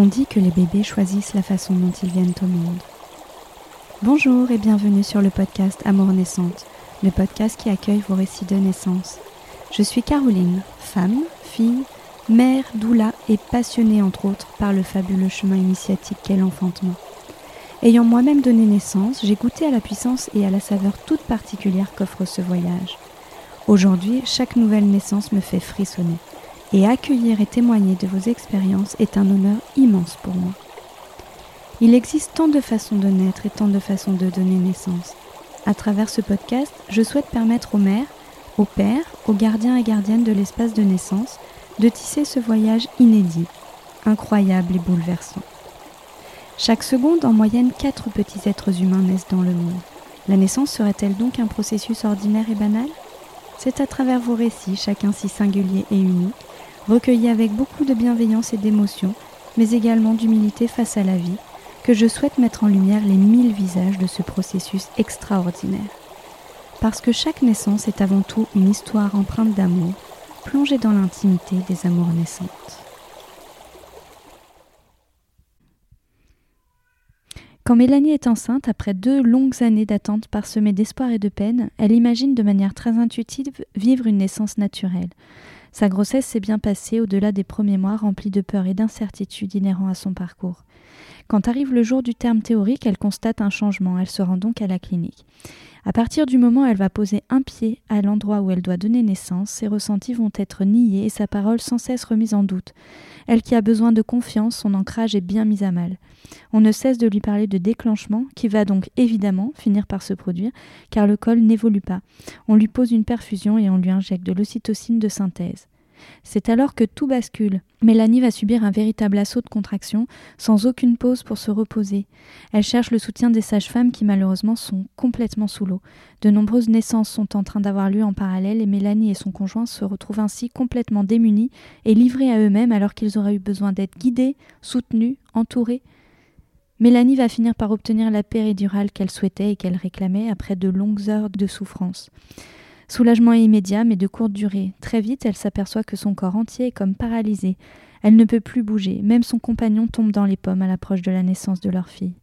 On dit que les bébés choisissent la façon dont ils viennent au monde. Bonjour et bienvenue sur le podcast Amour naissante, le podcast qui accueille vos récits de naissance. Je suis Caroline, femme, fille, mère, doula et passionnée entre autres par le fabuleux chemin initiatique qu'est l'enfantement. Ayant moi-même donné naissance, j'ai goûté à la puissance et à la saveur toute particulière qu'offre ce voyage. Aujourd'hui, chaque nouvelle naissance me fait frissonner et accueillir et témoigner de vos expériences est un honneur immense pour moi. Il existe tant de façons de naître et tant de façons de donner naissance. À travers ce podcast, je souhaite permettre aux mères, aux pères, aux gardiens et gardiennes de l'espace de naissance de tisser ce voyage inédit, incroyable et bouleversant. Chaque seconde, en moyenne, quatre petits êtres humains naissent dans le monde. La naissance serait-elle donc un processus ordinaire et banal? C'est à travers vos récits, chacun si singulier et unique, recueilli avec beaucoup de bienveillance et d'émotion, mais également d'humilité face à la vie, que je souhaite mettre en lumière les mille visages de ce processus extraordinaire. Parce que chaque naissance est avant tout une histoire empreinte d'amour, plongée dans l'intimité des amours naissantes. Quand Mélanie est enceinte, après deux longues années d'attente parsemées d'espoir et de peine, elle imagine de manière très intuitive vivre une naissance naturelle. Sa grossesse s'est bien passée au-delà des premiers mois remplis de peur et d'incertitude inhérents à son parcours. Quand arrive le jour du terme théorique, elle constate un changement, elle se rend donc à la clinique. À partir du moment où elle va poser un pied à l'endroit où elle doit donner naissance, ses ressentis vont être niés et sa parole sans cesse remise en doute. Elle qui a besoin de confiance, son ancrage est bien mis à mal. On ne cesse de lui parler de déclenchement, qui va donc évidemment finir par se produire, car le col n'évolue pas. On lui pose une perfusion et on lui injecte de l'ocytocine de synthèse. C'est alors que tout bascule. Mélanie va subir un véritable assaut de contraction, sans aucune pause pour se reposer. Elle cherche le soutien des sages-femmes qui malheureusement sont complètement sous l'eau. De nombreuses naissances sont en train d'avoir lieu en parallèle et Mélanie et son conjoint se retrouvent ainsi complètement démunis et livrés à eux-mêmes alors qu'ils auraient eu besoin d'être guidés, soutenus, entourés. Mélanie va finir par obtenir la péridurale qu'elle souhaitait et qu'elle réclamait après de longues heures de souffrance. Soulagement immédiat, mais de courte durée. Très vite, elle s'aperçoit que son corps entier est comme paralysé. Elle ne peut plus bouger. Même son compagnon tombe dans les pommes à l'approche de la naissance de leur fille.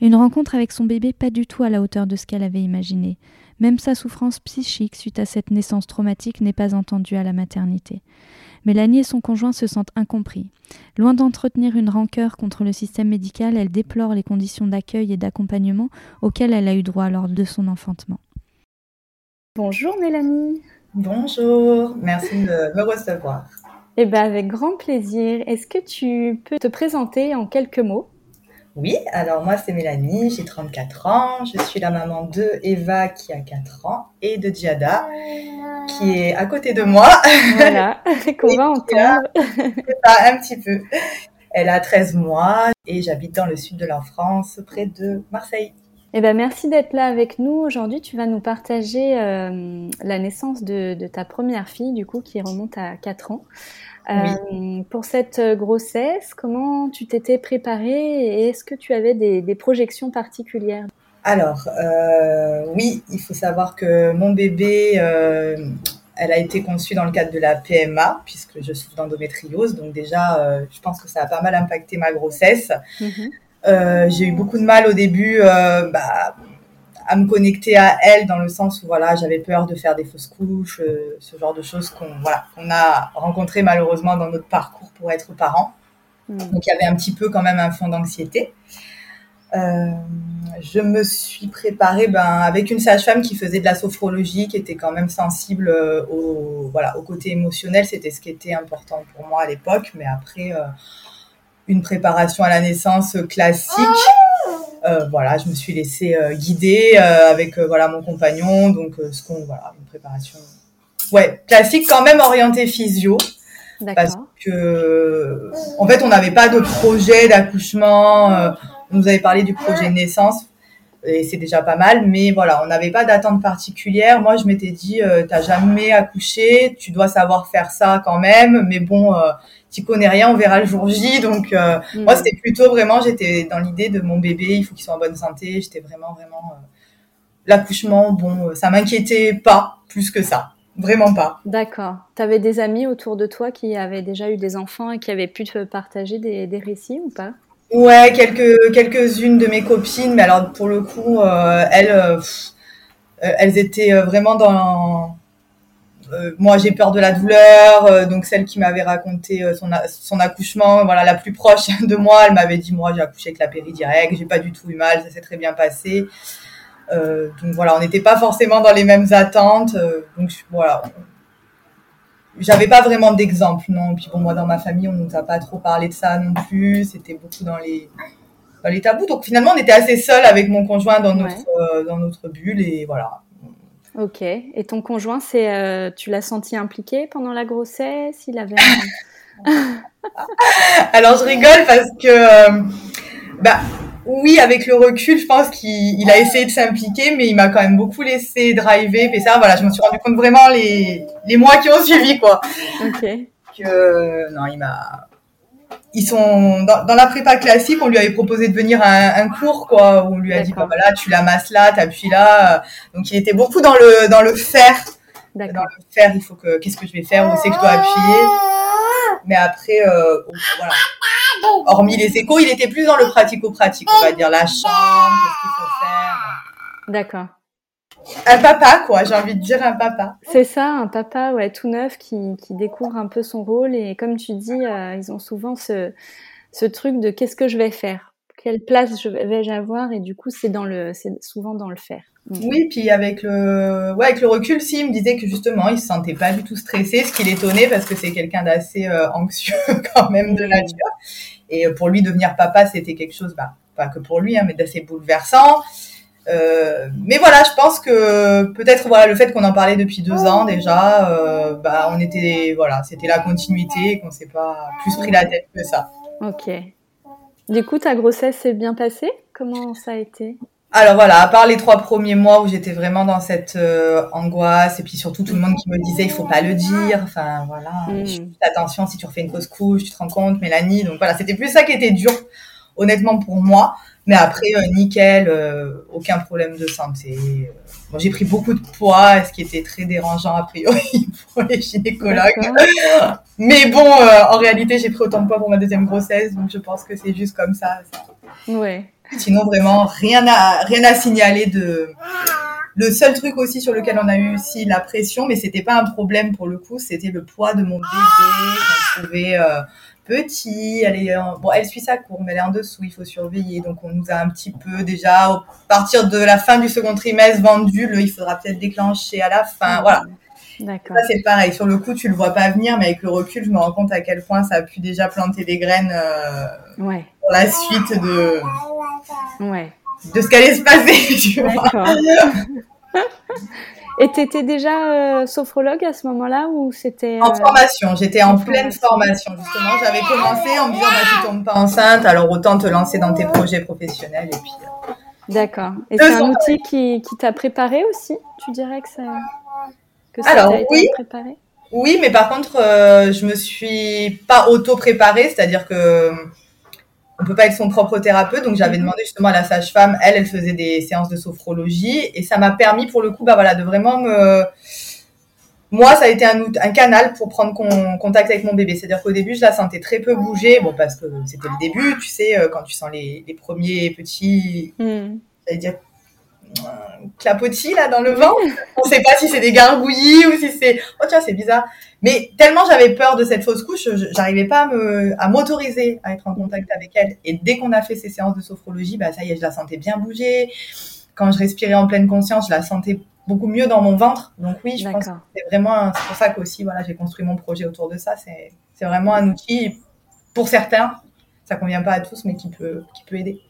Une rencontre avec son bébé pas du tout à la hauteur de ce qu'elle avait imaginé. Même sa souffrance psychique suite à cette naissance traumatique n'est pas entendue à la maternité. Mélanie et son conjoint se sentent incompris. Loin d'entretenir une rancœur contre le système médical, elle déplore les conditions d'accueil et d'accompagnement auxquelles elle a eu droit lors de son enfantement. Bonjour Mélanie. Bonjour, merci de me recevoir. Eh bien, avec grand plaisir. Est-ce que tu peux te présenter en quelques mots? Oui, alors moi c'est Mélanie, j'ai 34 ans, je suis la maman de Eva qui a 4 ans et de Diada qui est à côté de moi. Voilà, qu'on va entendre. un petit peu. Elle a 13 mois et j'habite dans le sud de la France, près de Marseille. Eh ben, merci d'être là avec nous. Aujourd'hui, tu vas nous partager euh, la naissance de, ta première fille, du coup, qui remonte à 4 ans. Euh, pour cette grossesse, comment tu t'étais préparée et est-ce que tu avais des, projections particulières? Alors, euh, oui, il faut savoir que mon bébé, elle a été conçue dans le cadre de la PMA, puisque je souffre d'endométriose. Donc déjà, je pense que ça a pas mal impacté ma grossesse. Euh, j'ai eu beaucoup de mal au début euh, bah, à me connecter à elle dans le sens où voilà j'avais peur de faire des fausses couches, euh, ce genre de choses qu'on voilà qu'on a rencontré malheureusement dans notre parcours pour être parents. Hmm. Donc il y avait un petit peu quand même un fond d'anxiété. je me suis préparée ben, avec une sage-femme qui faisait de la sophrologie, qui était quand même sensible au, voilà, au côté émotionnel. C'était ce qui était important pour moi à l'époque. Mais après, une préparation à la naissance classique. Euh, voilà, je me suis laissée euh, guider euh, avec voilà mon compagnon, donc ce qu'on voilà une préparation, ouais classique quand même orientée physio, parce que en fait on n'avait pas de projet d'accouchement, on nous avait parlé du projet de naissance et c'est déjà pas mal, mais voilà on n'avait pas d'attente particulière. Moi je m'étais dit t'as jamais accouché, tu dois savoir faire ça quand même, mais bon tu connais rien, on verra le jour J. Donc, euh, mm. moi, c'était plutôt vraiment, j'étais dans l'idée de mon bébé, il faut qu'il soit en bonne santé. J'étais vraiment, vraiment. Euh, l'accouchement, bon, euh, ça m'inquiétait pas plus que ça. vraiment pas. D'accord. Tu avais des amis autour de toi qui avaient déjà eu des enfants et qui avaient pu te partager des, des récits ou pas? Ouais, quelques quelques-unes de mes copines, mais alors pour le coup, euh, elles, elles étaient vraiment dans. Moi, j'ai peur de la douleur, donc celle qui m'avait raconté son, son accouchement, voilà, la plus proche de moi, elle m'avait dit moi j'ai accouché avec la péri direct, j'ai pas du tout eu mal, ça s'est très bien passé. donc voilà, on n'était pas forcément dans les mêmes attentes, donc voilà, j'avais pas vraiment d'exemple, non. Puis bon, moi, dans ma famille, on nous a pas trop parlé de ça non plus. C'était beaucoup dans les, dans les tabous. Donc finalement, on était assez seuls avec mon conjoint dans notre, euh, dans notre bulle et voilà. Ok. Et ton conjoint, c'est, euh, tu l'as senti impliqué pendant la grossesse? Il avait. Alors je rigole parce que, euh, bah, oui, avec le recul, je pense qu'il a essayé de s'impliquer, mais il m'a quand même beaucoup laissé driver. Et ça, voilà, je me suis rendu compte vraiment les, les mois qui ont suivi, quoi. Ok. Que, non, il m'a. Ils sont dans, dans, la prépa classique, on lui avait proposé de venir à un, cours, quoi, où on lui a dit, bah, voilà, tu la masses là, t'appuies là. Donc, il était beaucoup dans le dans le faire. Dans le faire, il faut que, qu'est-ce que je vais faire, où c'est que je dois appuyer? Mais après, euh, voilà hormis les échos, il était plus dans le pratico-pratique, on va dire la chambre, qu'est-ce qu'il faut faire. D'accord. Un papa, quoi, j'ai envie de dire un papa. C'est ça, un papa ouais, tout neuf qui, qui découvre un peu son rôle. Et comme tu dis, euh, ils ont souvent ce, ce truc de qu'est-ce que je vais faire? Quelle place vais-je avoir? Et du coup, c'est dans le, c'est souvent dans le faire. Oui, puis avec le, ouais, avec le recul, si, il me disait que justement, il se sentait pas du tout stressé, ce qui l'étonnait parce que c'est quelqu'un d'assez euh, anxieux quand même de nature. Et pour lui, devenir papa, c'était quelque chose, bah, pas que pour lui, hein, mais d'assez bouleversant. Euh, mais voilà, je pense que peut-être voilà le fait qu'on en parlait depuis deux ans déjà, euh, bah on était voilà, c'était la continuité, qu'on s'est pas plus pris la tête que ça. Ok. Du coup, ta grossesse s'est bien passée? Comment ça a été? Alors voilà, à part les trois premiers mois où j'étais vraiment dans cette euh, angoisse, et puis surtout tout le monde qui me disait il faut pas le dire, enfin voilà, mm. attention si tu refais une fausse couche, tu te rends compte, Mélanie. Donc voilà, c'était plus ça qui était dur, honnêtement pour moi. Mais après, euh, nickel, euh, aucun problème de santé. Bon, j'ai pris beaucoup de poids, ce qui était très dérangeant a priori pour les gynécologues. Mais bon, en réalité, j'ai pris autant de poids pour ma deuxième grossesse, donc je pense que c'est juste comme ça. Ouais. Sinon, vraiment, rien à, rien à signaler de. Le seul truc aussi sur lequel on a eu aussi la pression, mais c'était pas un problème pour le coup, c'était le poids de mon bébé qu'on trouvait euh, petit. Elle est bon, elle suit sa courbe, mais elle est en dessous, il faut surveiller. Donc on nous a un petit peu déjà, à partir de la fin du second trimestre, vendu le, il faudra peut-être déclencher à la fin. Voilà. D'accord. Ça, c'est pareil. Sur le coup, tu le vois pas venir, mais avec le recul, je me rends compte à quel point ça a pu déjà planter des graines euh, ouais. pour la suite de, ouais. de ce qu'allait se passer. Tu vois. Et tu étais déjà euh, sophrologue à ce moment-là ou c'était En euh, formation, j'étais en, pleine formation? justement. J'avais commencé en me disant bah, tu tombes pas enceinte, alors autant te lancer dans tes projets professionnels et puis. Euh, D'accord. Et c'est un outil qui, qui t'a préparé aussi? Tu dirais que ça alors, oui. Oui, mais par contre, euh, je me suis pas auto-préparée, c'est-à-dire que on peut pas être son propre thérapeute, donc j'avais mhm. demandé justement à la sage-femme, elle, elle faisait des séances de sophrologie, et ça m'a permis pour le coup, bah voilà, de vraiment me moi, ça a été un, un canal pour prendre contact avec mon bébé. C'est-à-dire qu'au début, je la sentais très peu bouger. Bon, parce que c'était le début, tu sais, euh, quand tu sens les, premiers petits, mm. dire clapotis là dans le vent. On sait pas si c'est des gargouillis ou si c'est oh tiens c'est bizarre. Mais tellement j'avais peur de cette fausse couche, j'arrivais pas à me à m'autoriser à être en contact avec elle. Et dès qu'on a fait ces séances de sophrologie, bah ça y est, je la sentais bien bouger. Quand je respirais en pleine conscience, je la sentais beaucoup mieux dans mon ventre. Donc oui, je pense que c'est vraiment c'est pour ça qu'aussi voilà j'ai construit mon projet autour de ça. C'est c'est vraiment un outil pour certains. Ça convient pas à tous, mais qui peut qui peut aider.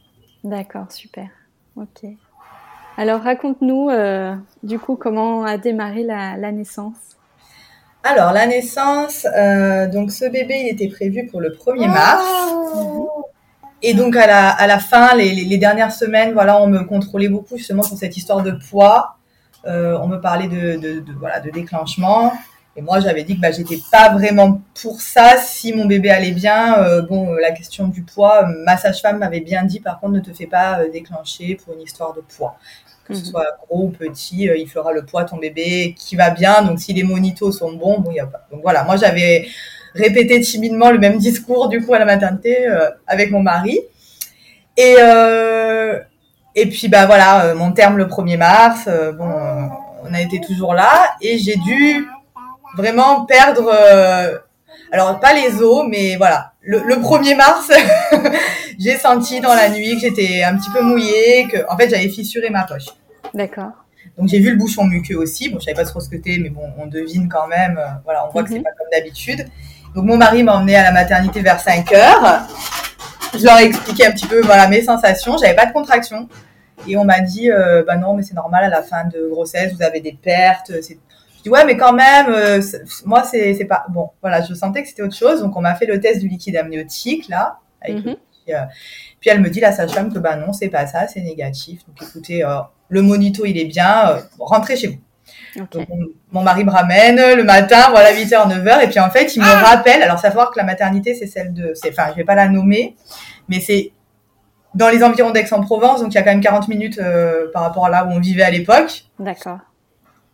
D'accord, super. Ok. Alors raconte-nous euh, du coup comment a démarré la, naissance. Alors la naissance, euh, donc ce bébé il était prévu pour le 1er mars. Et donc à la, à la fin, les, dernières semaines, voilà, on me contrôlait beaucoup justement sur cette histoire de poids. Euh, on me parlait de, de, voilà, de déclenchement. Et moi, j'avais dit que bah, j'étais pas vraiment pour ça. Si mon bébé allait bien, bon, la question du poids, ma sage-femme m'avait bien dit, par contre, ne te fais pas déclencher pour une histoire de poids. Que ce mhm. soit gros ou petit, il fera le poids ton bébé qui va bien. Donc si les monitos sont bons, bon, il y a pas. Donc voilà, moi j'avais répété timidement le même discours du coup à la maternité avec mon mari. Et et puis bah voilà, mon terme le 1er mars, bon, on a été toujours là et j'ai dû vraiment perdre alors pas les os, mais voilà. Le, 1er mars, j'ai senti dans la nuit que j'étais un petit peu mouillée, que en fait j'avais fissuré ma poche. D'accord. Donc j'ai vu le bouchon muqueux aussi. Bon, je savais pas trop ce que c'était, mais bon, on devine quand même. Euh, voilà, on voit que c'est mhm. pas comme d'habitude. Donc mon mari m'a emmené à la maternité vers 5 heures. Je leur ai expliqué un petit peu voilà mes sensations. J'avais pas de contraction. Et on m'a dit, euh, bah non, mais c'est normal, à la fin de grossesse, vous avez des pertes, c'est ouais, mais quand même, euh, moi, c'est, c'est pas bon. Voilà, je sentais que c'était autre chose. Donc, on m'a fait le test du liquide amniotique là. Mhm. Euh, puis elle me dit la sage-femme que bah non, c'est pas ça, c'est négatif. Donc, écoutez, euh, le monito il est bien. rentrez chez vous. Donc, mon, mari me ramène le matin, voilà 8h, 9h, et puis en fait, il me ah rappelle, alors savoir que la maternité, c'est celle de, c'est, enfin, je vais pas la nommer, mais c'est dans les environs d'Aix-en-Provence, donc il y a quand même 40 minutes par rapport à là où on vivait à l'époque. D'accord.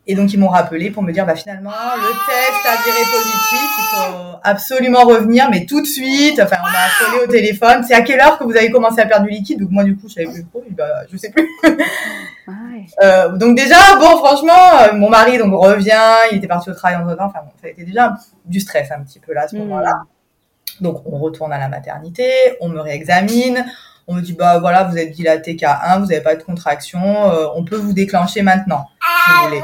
Et donc ils m'ont rappelé pour me dire bah finalement le test a viré positif, il faut absolument revenir mais tout de suite. Enfin on a collé au téléphone. C'est à quelle heure que vous avez commencé à perdre du liquide? Donc moi du coup je savais plus trop. Bah, je sais plus. Euh, donc déjà bon franchement euh, mon mari donc revient, il était parti au travail entre temps. Enfin bon ça a été déjà du stress un petit peu là à ce hmm. moment-là. Donc on retourne à la maternité, on me réexamine. On me dit bah voilà vous êtes dilaté K1, vous n'avez pas de contraction, euh, on peut vous déclencher maintenant si vous voulez.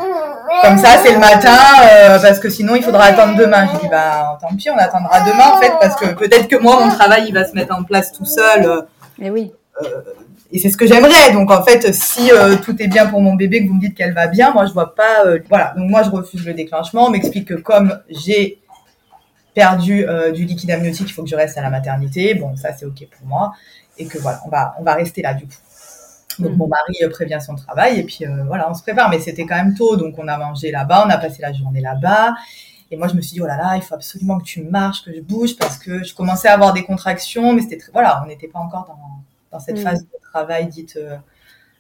Comme ça, c'est le matin, euh, parce que sinon, il faudra attendre demain. J'ai dit, bah, tant pis, on attendra demain, en fait, parce que peut-être que moi, mon travail, il va se mettre en place tout seul. Euh, et oui. Euh, et c'est ce que j'aimerais. Donc, en fait, si tout est bien pour mon bébé, que vous me dites qu'elle va bien, moi, je vois pas. voilà. Donc, moi, je refuse le déclenchement. On m'explique que comme j'ai perdu du liquide amniotique, il faut que je reste à la maternité. Bon, ça, c'est OK pour moi. Et que voilà, on va, on va rester là, du coup. Donc mon mari euh, prévient son travail et puis euh, voilà, on se prépare. Mais c'était quand même tôt, donc on a mangé là-bas, on a passé la journée là-bas. Et moi, je me suis dit, oh là là, il faut absolument que tu marches, que je bouge, parce que je commençais à avoir des contractions, mais c'était très, voilà, on n'était pas encore dans, dans cette mm. phase de travail dite euh,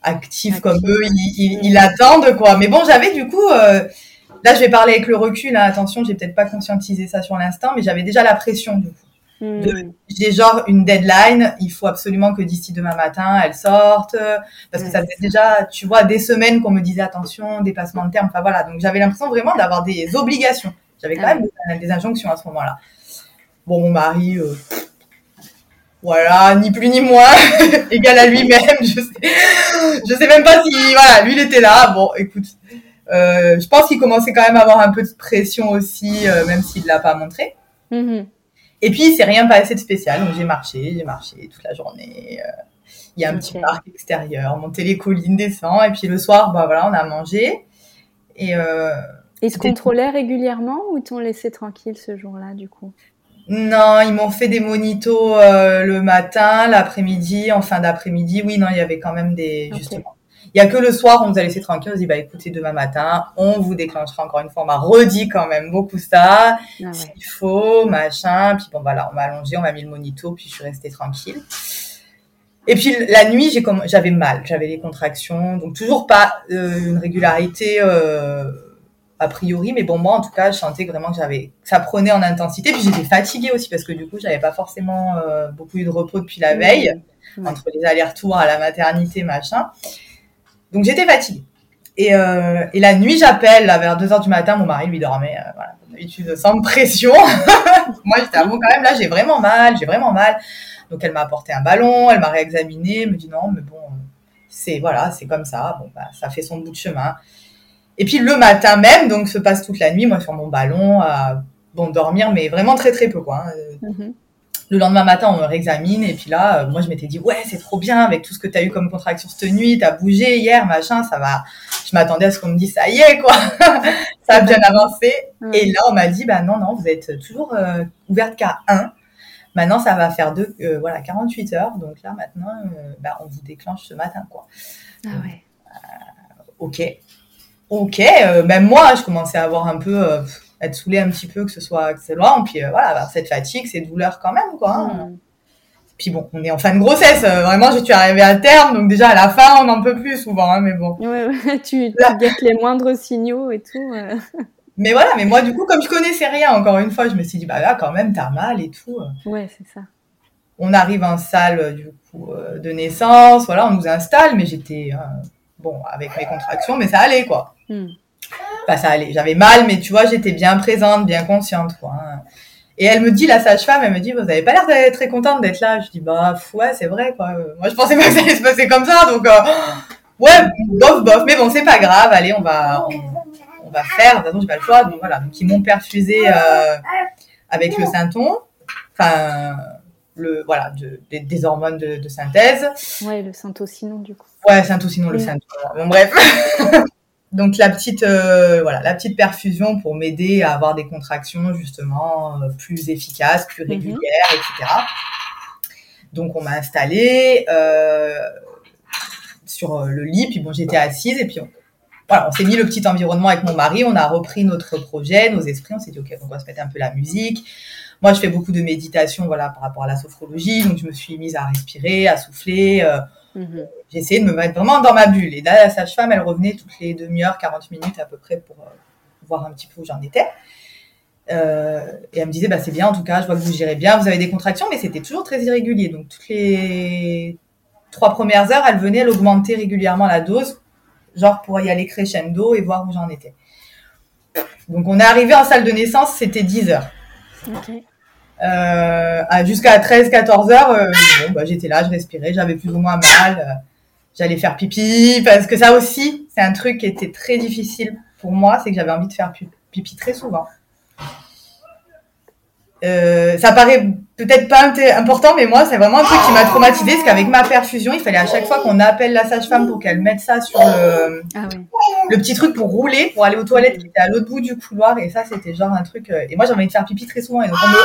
active comme eux, ils, ils, attendent, quoi. Mais bon, j'avais du coup, là, je vais parler avec le recul, hein, attention, j'ai peut-être pas conscientisé ça sur l'instant, mais j'avais déjà la pression, du coup. Hmm. J'ai genre une deadline, il faut absolument que d'ici demain matin, elle sorte. Parce que ça faisait déjà, tu vois, des semaines qu'on me disait attention, dépassement de terme. Enfin voilà, donc j'avais l'impression vraiment d'avoir des obligations. J'avais quand même des, injonctions à ce moment-là. Bon, mon mari, euh, voilà, ni plus ni moins, égal à lui-même. Je sais, je sais même pas si, voilà, lui il était là. Bon, écoute, euh, je pense qu'il commençait quand même à avoir un peu de pression aussi, euh, même s'il l'a pas montré. Et puis, il s'est rien passé de spécial. Donc, j'ai marché, j'ai marché toute la journée. Euh, il y a un petit parc extérieur, monter les collines, descend. Et puis, le soir, bah voilà, on a mangé. Et, euh, ils se contrôlaient régulièrement ou t'ont laissé tranquille ce jour-là, du coup? Non, ils m'ont fait des monitos euh, le matin, l'après-midi, en fin d'après-midi. Oui, non, il y avait quand même des, justement, il y a que le soir, on nous a laissé tranquille. On se dit, bah écoutez, demain matin, on vous déclenchera encore une fois. On m'a redit quand même beaucoup ça. Ah S'il faut, machin. Puis bon, voilà, on m'a allongé, on m'a mis le monito, puis je suis restée tranquille. Et puis la nuit, j'ai j'avais mal, j'avais des contractions, donc toujours pas euh, une régularité euh, a priori, mais bon moi en tout cas, je sentais vraiment que j'avais, ça prenait en intensité. Puis j'étais fatiguée aussi parce que du coup, j'avais pas forcément euh, beaucoup eu de repos depuis la veille entre les allers-retours à la maternité, machin. Donc j'étais fatiguée. Et, euh, et la nuit, j'appelle vers 2 heures du matin, mon mari lui dormait, euh, voilà, d'habitude, sans pression. Moi, j'étais à bon quand même, là, j'ai vraiment mal, j'ai vraiment mal. Donc elle m'a apporté un ballon, elle m'a réexaminé, me dit non, mais bon, c'est voilà, c'est comme ça, bon, bah, ça fait son bout de chemin. Et puis le matin même, donc se passe toute la nuit, moi sur mon ballon, à bon dormir, mais vraiment très très peu quoi. Hein. Mm-hmm. Le lendemain matin, on me réexamine et puis là, euh, moi, je m'étais dit ouais, c'est trop bien avec tout ce que tu as eu comme contraction cette nuit, tu as bougé hier, machin, ça va. Je m'attendais à ce qu'on me dise ça y est quoi, ça a bien avancé. Et là, on m'a dit bah non non, vous êtes toujours euh, ouverte qu'à 1. Maintenant, ça va faire deux, euh, voilà, 48 heures. Donc là, maintenant, bah, on vous déclenche ce matin quoi. Ah ouais. ok, ok. même moi, je commençais à avoir un peu être saoulé un petit peu, que ce soit que c'est loin, puis euh, voilà, avoir cette fatigue, ces douleurs quand même, quoi. Hein. Puis bon, on est en fin de grossesse. euh, vraiment, je suis arrivée à terme, donc déjà à la fin, on n'en peut plus souvent. hein, mais bon. Ouais, ouais, tu, tu guettes les moindres signaux et tout. euh. Mais voilà, mais moi, du coup, comme je connaissais rien, encore une fois, je me suis dit, bah là, quand même, t'as mal et tout. Ouais, c'est ça. On arrive en salle, du coup, de naissance. Voilà, on nous installe, mais j'étais, bon, avec mes contractions, mais ça allait, quoi. Hmm. Enfin, ça allait. J'avais mal, mais tu vois, j'étais bien présente, bien consciente, quoi. hein. Et elle me dit, la sage-femme, elle me dit, vous avez pas l'air d'être très contente d'être là. Je dis, bah, ouais, c'est vrai, quoi. Moi, je pensais pas que ça allait se passer comme ça, donc, euh, ouais, bof, bof. Mais bon, c'est pas grave. Allez, on va, on, on va faire. De toute façon, j'ai pas le choix. Donc, voilà. Donc, ils m'ont perfusé, euh, avec le synthon. Enfin, le, voilà, de- des, des hormones de, de synthèse. Ouais, le syntocinon, du coup. Ouais, synthon, sinon le Oui. synthon. Bon, bref. Donc la petite, euh, voilà, la petite perfusion pour m'aider à avoir des contractions justement euh, plus efficaces, plus Mhm. régulières, etc. Donc on m'a installée euh, sur le lit, puis bon j'étais assise et puis on, voilà, on s'est mis le petit environnement avec mon mari, on a repris notre projet, nos esprits, on s'est dit ok, on va se mettre un peu la musique. Moi je fais beaucoup de méditation, voilà, par rapport à la sophrologie, donc je me suis mise à respirer, à souffler. euh, Mhm. J'ai essayé de me mettre vraiment dans ma bulle. Et là, la sage-femme, elle revenait toutes les demi-heures, 40 minutes à peu près pour euh, voir un petit peu où j'en étais. Euh, et elle me disait, bah, c'est bien, en tout cas, je vois que vous gérez bien, vous avez des contractions, mais c'était toujours très irrégulier. Donc, toutes les trois premières heures, elle venait, elle augmentait régulièrement la dose, genre pour y aller crescendo et voir où j'en étais. Donc, on est arrivé en salle de naissance, c'était 10 heures. Ok. Euh, jusqu'à 13-14 heures, euh, bon, bah, j'étais là, je respirais, j'avais plus ou moins mal. J'allais faire pipi, parce que ça aussi, c'est un truc qui était très difficile pour moi, c'est que j'avais envie de faire pi- pipi très souvent. Euh, ça paraît peut-être pas important, mais moi, c'est vraiment un truc qui m'a traumatisée, parce qu'avec ma perfusion, il fallait à chaque fois qu'on appelle la sage-femme pour qu'elle mette ça sur le, Ah le petit truc pour rouler, pour aller aux toilettes qui était à l'autre bout du couloir. Et ça, c'était genre un truc. euh, Et moi, j'avais envie de faire pipi très souvent. Et donc, on me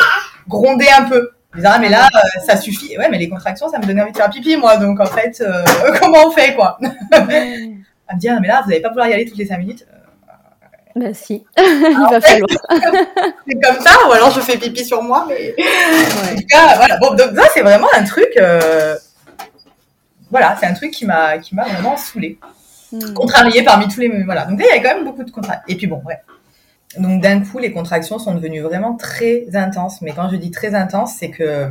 grondait un peu. Je disais, ah, mais là, euh, ça suffit. Ouais, mais les contractions, ça me donnait envie de faire pipi, moi. Donc, en fait, euh, comment on fait, quoi? Ouais. À me dire, ah, mais là, vous n'allez pas pouvoir y aller toutes les cinq minutes. Euh, Bah si, il va falloir. C'est comme ça, ou alors je fais pipi sur moi. Mais en Ouais. tout cas, voilà. Bon, donc, ça, c'est vraiment un truc. Voilà, c'est un truc qui m'a qui m'a vraiment saoulée. Hmm. contrarié parmi tous les voilà donc là, il y avait quand même beaucoup de contractions et puis bon bref donc d'un coup les contractions sont devenues vraiment très intenses mais quand je dis très intenses c'est que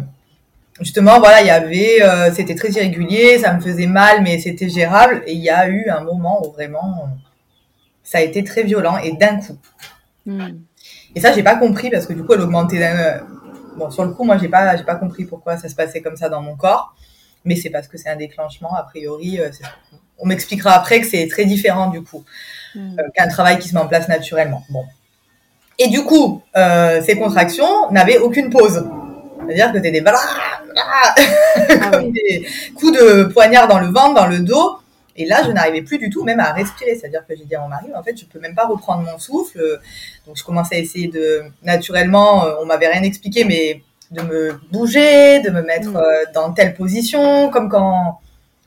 justement voilà il y avait euh, c'était très irrégulier ça me faisait mal mais c'était gérable et il y a eu un moment où vraiment ça a été très violent et d'un coup Hmm. et ça j'ai pas compris parce que du coup elle augmentait d'un euh, bon sur le coup moi j'ai pas j'ai pas compris pourquoi ça se passait comme ça dans mon corps mais c'est parce que c'est un déclenchement a priori euh, c'est- on m'expliquera après que c'est très différent du coup Hmm. euh, qu'un travail qui se met en place naturellement. Bon. Et du coup, euh, ces contractions n'avaient aucune pause. C'est-à-dire que t'es des Ah des coups de poignard dans le ventre, dans le dos. Et là, je n'arrivais plus du tout même à respirer. C'est-à-dire que j'ai dit à mon mari, en fait, je peux même pas reprendre mon souffle. Donc, je commençais à essayer de, naturellement, euh, on m'avait rien expliqué, mais de me bouger, de me mettre Mm. euh, dans telle position, comme quand,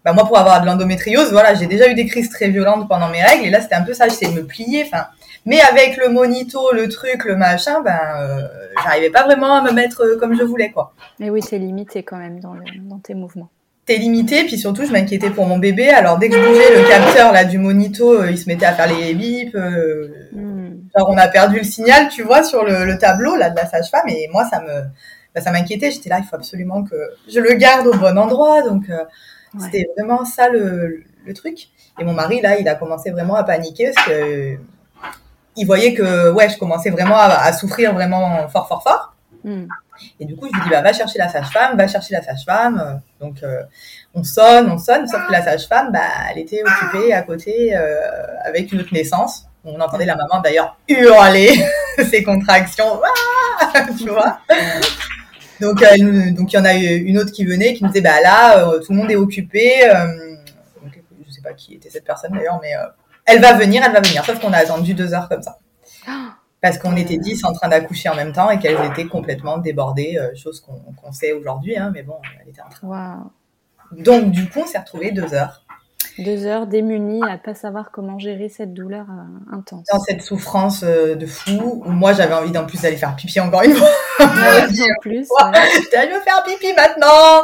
bah, moi, pour avoir de l'endométriose, voilà, j'ai déjà eu des crises très violentes pendant mes règles, et là, c'était un peu ça, j'essayais de me plier, enfin, mais avec le monito, le truc, le machin, ben, euh, j'arrivais pas vraiment à me mettre euh, comme je voulais, quoi. Mais oui, t'es limité quand même dans, le- dans tes mouvements. T'es limité, puis surtout, je m'inquiétais pour mon bébé, alors dès que je bougeais, le capteur, là, du monito, euh, il se mettait à faire les bips, euh, Hmm. genre, on a perdu le signal, tu vois, sur le, le tableau, là, de la sage-femme, et moi, ça me, bah, ça m'inquiétait, j'étais là, il faut absolument que je le garde au bon endroit, donc, euh, Ouais. C'était vraiment ça le, le truc. Et mon mari, là, il a commencé vraiment à paniquer parce que il voyait que ouais, je commençais vraiment à, à souffrir vraiment fort, fort, fort. Hmm. Et du coup, je lui dis, bah, va chercher la sage-femme, va chercher la sage-femme. Donc, euh, on sonne, on sonne, sauf que la sage-femme, bah, elle était occupée à côté euh, avec une autre naissance. On entendait la maman d'ailleurs hurler ses contractions, Ah tu vois. Donc, euh, donc il y en a eu une autre qui venait, qui nous disait, bah là, euh, tout le monde est occupé. donc, je sais pas qui était cette personne d'ailleurs, mais euh, elle va venir, elle va venir. Sauf qu'on a attendu deux heures comme ça. Parce qu'on était dix en train d'accoucher en même temps et qu'elles étaient complètement débordées, euh, chose qu'on sait aujourd'hui, hein, mais bon, elle était en train. Donc, du coup, on s'est retrouvés deux heures Deux heures démunies à pas savoir comment gérer cette douleur euh, intense. Dans cette souffrance euh, de fou, où moi j'avais envie d'en plus d'aller faire pipi encore une fois. en plus. J'étais je veux faire pipi maintenant.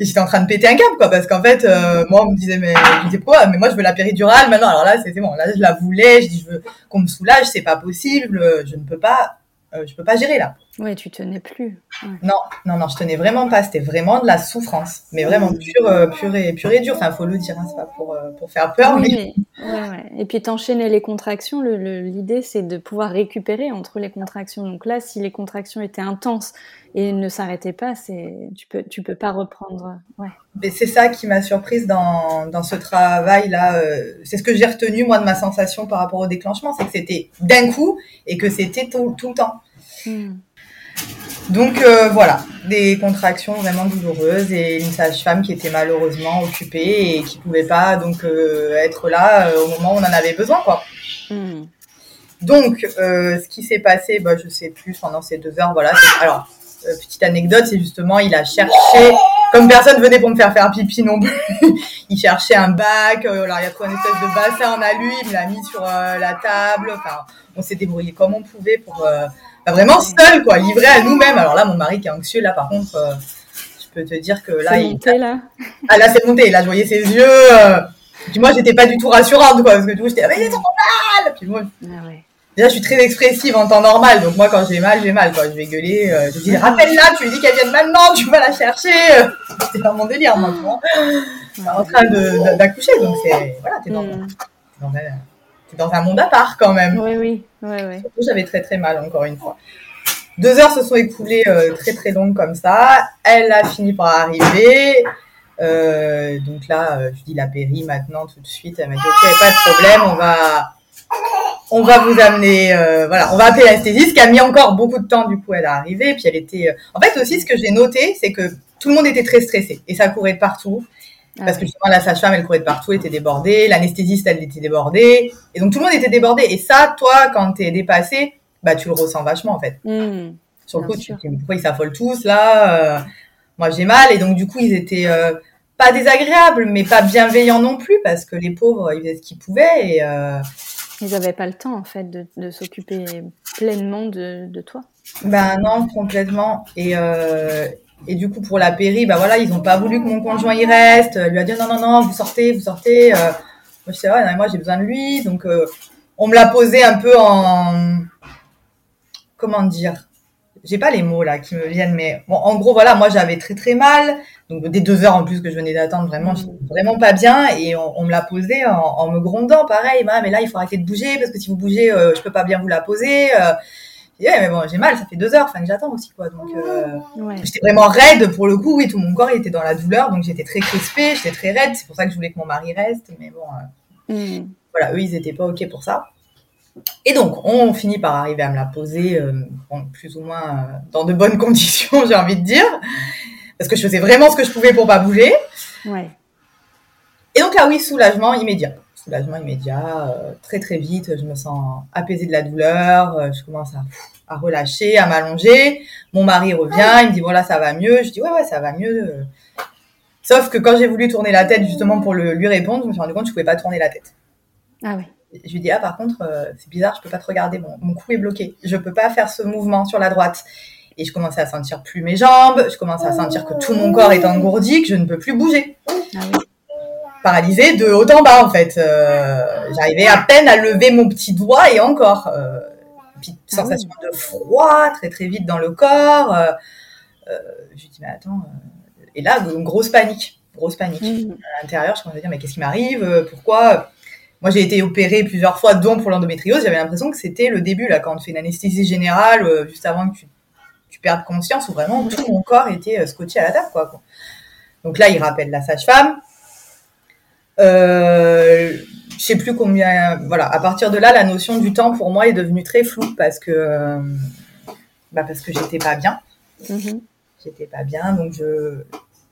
Et j'étais en train de péter un câble, quoi, parce qu'en fait, euh, moi on me disait, mais je disais pourquoi? Mais moi je veux la péridurale maintenant. Alors là, c'était bon. Là, je la voulais. Je dis, je veux qu'on me soulage. C'est pas possible. Je ne peux pas. je peux pas gérer là. Ouais, tu tenais plus. Non, non, non, je tenais vraiment pas. C'était vraiment de la souffrance, mais vraiment pure, euh, pure et pure et dure. Enfin, faut le dire, hein, c'est pas pour, euh, pour faire peur. Oui, mais... ouais, ouais. Et puis t'enchaînais les contractions. L'idée, le, c'est de pouvoir récupérer entre les contractions. Donc là, si les contractions étaient intenses et ne s'arrêtaient pas, c'est tu peux tu peux pas reprendre. Ouais. Mais c'est ça qui m'a surprise dans, dans ce travail là. Euh, c'est ce que j'ai retenu moi de ma sensation par rapport au déclenchement, c'est que c'était d'un coup et que c'était tout, tout, le temps. Hmm. Donc euh, voilà, des contractions vraiment douloureuses et une sage-femme qui était malheureusement occupée et qui pouvait pas donc euh, être là euh, au moment où on en avait besoin quoi. Hmm. Donc ce qui s'est passé, bah, je sais plus pendant ces deux heures, voilà. Alors petite anecdote, c'est justement il a cherché, comme personne venait pour me faire faire pipi non plus, il cherchait un bac, alors il a trouvé une espèce de bassin en alu, il me l'a mis sur la table, enfin on s'est débrouillé comme on pouvait pour vraiment seul, quoi, livré à nous-mêmes. Alors là, mon mari qui est anxieux, là, par contre, euh, je peux te dire que là, il. Monté, là. Ah, là, c'est monté. Là, je voyais ses yeux. Euh... Puis moi, j'étais pas du tout rassurante, quoi, parce que du coup, j'étais, ah, mais est trop mal! Puis moi, ah, ouais. déjà, je suis très expressive en temps normal. Donc, moi, quand j'ai mal, j'ai mal, quoi. Je vais gueuler. Euh, je dis, rappelle-la, tu lui dis qu'elle vient de maintenant, tu vas la chercher. C'était pas mon délire, moi, tu vois. En train d'accoucher. Donc, c'est, voilà, t'es dans, mm. dans, dans un monde à part quand même. Oui, oui. Ouais, ouais. J'avais très très mal encore une fois. Deux heures se sont écoulées euh, très très longues comme ça. Elle a fini par arriver. Euh, donc là, euh, je dis la péri maintenant tout de suite. Elle m'a dit ok, pas de problème, on va on va vous amener, euh, voilà, on va appeler l'anesthésiste qui a mis encore beaucoup de temps. Du coup, elle est arrivée. Puis elle était. En fait aussi, ce que j'ai noté, c'est que tout le monde était très stressé et ça courait de partout. Ah Parce que justement, la sage-femme, elle courait de partout, elle était débordée. L'anesthésiste, elle était débordée. Et donc, tout le monde était débordé. Et ça, toi, quand t'es dépassé, bah, tu le ressens vachement, en fait. Mmh. Sur le coup, tu te dis, pourquoi ils s'affolent tous, là? Euh, moi, j'ai mal. Et donc, du coup, ils étaient, euh, pas désagréables, mais pas bienveillants non plus, parce que les pauvres, ils faisaient ce qu'ils pouvaient. Et, euh... Ils n'avaient pas le temps, en fait, de, de s'occuper pleinement de, de toi. Ben non, complètement. Et, euh, et du coup, pour la péri, bah voilà, ils n'ont pas voulu que mon conjoint y reste. Elle lui a dit non, non, non, vous sortez, vous sortez. Euh, moi, je sais, ouais, moi, j'ai besoin de lui. Donc, euh, on me l'a posé un peu en. Comment dire? J'ai pas les mots là qui me viennent, mais bon, en gros, voilà, moi, j'avais très très mal. Donc, des deux heures en plus que je venais d'attendre, vraiment, mmh. vraiment pas bien. Et on, me l'a posé en, me grondant, pareil. mais là, il faut arrêter de bouger parce que si vous bougez, euh, je peux pas bien vous la poser. Mais bon, j'ai mal, ça fait deux heures, enfin que j'attends aussi, quoi. Donc, euh, j'étais vraiment raide pour le coup. Oui, tout mon corps il était dans la douleur, donc j'étais très crispée, j'étais très raide. C'est pour ça que je voulais que mon mari reste, mais bon, euh, mm. voilà, eux ils étaient pas ok pour ça. Et donc, on finit par arriver à me la poser, euh, plus ou moins dans de bonnes conditions, j'ai envie de dire, parce que je faisais vraiment ce que je pouvais pour pas bouger. Ouais. Et donc là, oui, soulagement immédiat soulagement immédiat, euh, très très vite, je me sens apaisée de la douleur, euh, je commence à, à relâcher, à m'allonger. Mon mari revient, il me dit voilà ça va mieux. Je dis ouais ouais ça va mieux. Sauf que quand j'ai voulu tourner la tête justement pour le, lui répondre, je me suis rendu compte que je pouvais pas tourner la tête. Ah oui. Je lui dis ah par contre euh, c'est bizarre, je peux pas te regarder, mon, mon cou est bloqué, je peux pas faire ce mouvement sur la droite. Et je commençais à sentir plus mes jambes, je commençais à sentir que tout mon corps est engourdi, que je ne peux plus bouger. Ah oui paralysée de haut en bas en fait. Euh, j'arrivais à peine à lever mon petit doigt et encore. Euh, puis ah sensation de froid très très vite dans le corps. Euh, euh je dis mais attends. Et là une grosse panique, grosse panique mmh. à l'intérieur. Je commençais à dire mais qu'est-ce qui m'arrive Pourquoi? Moi, j'ai été opérée plusieurs fois, dont pour l'endométriose. J'avais l'impression que c'était le début, là, quand on fait une anesthésie générale, juste avant que tu, tu perdes conscience, où vraiment tout mon corps était scotché à la table, quoi. Donc là, il rappelle la sage-femme. Euh, je sais plus combien. Voilà, à partir de là, la notion du temps pour moi est devenue très floue parce que euh, bah parce que j'étais pas bien. Mm-hmm. J'étais pas bien, donc je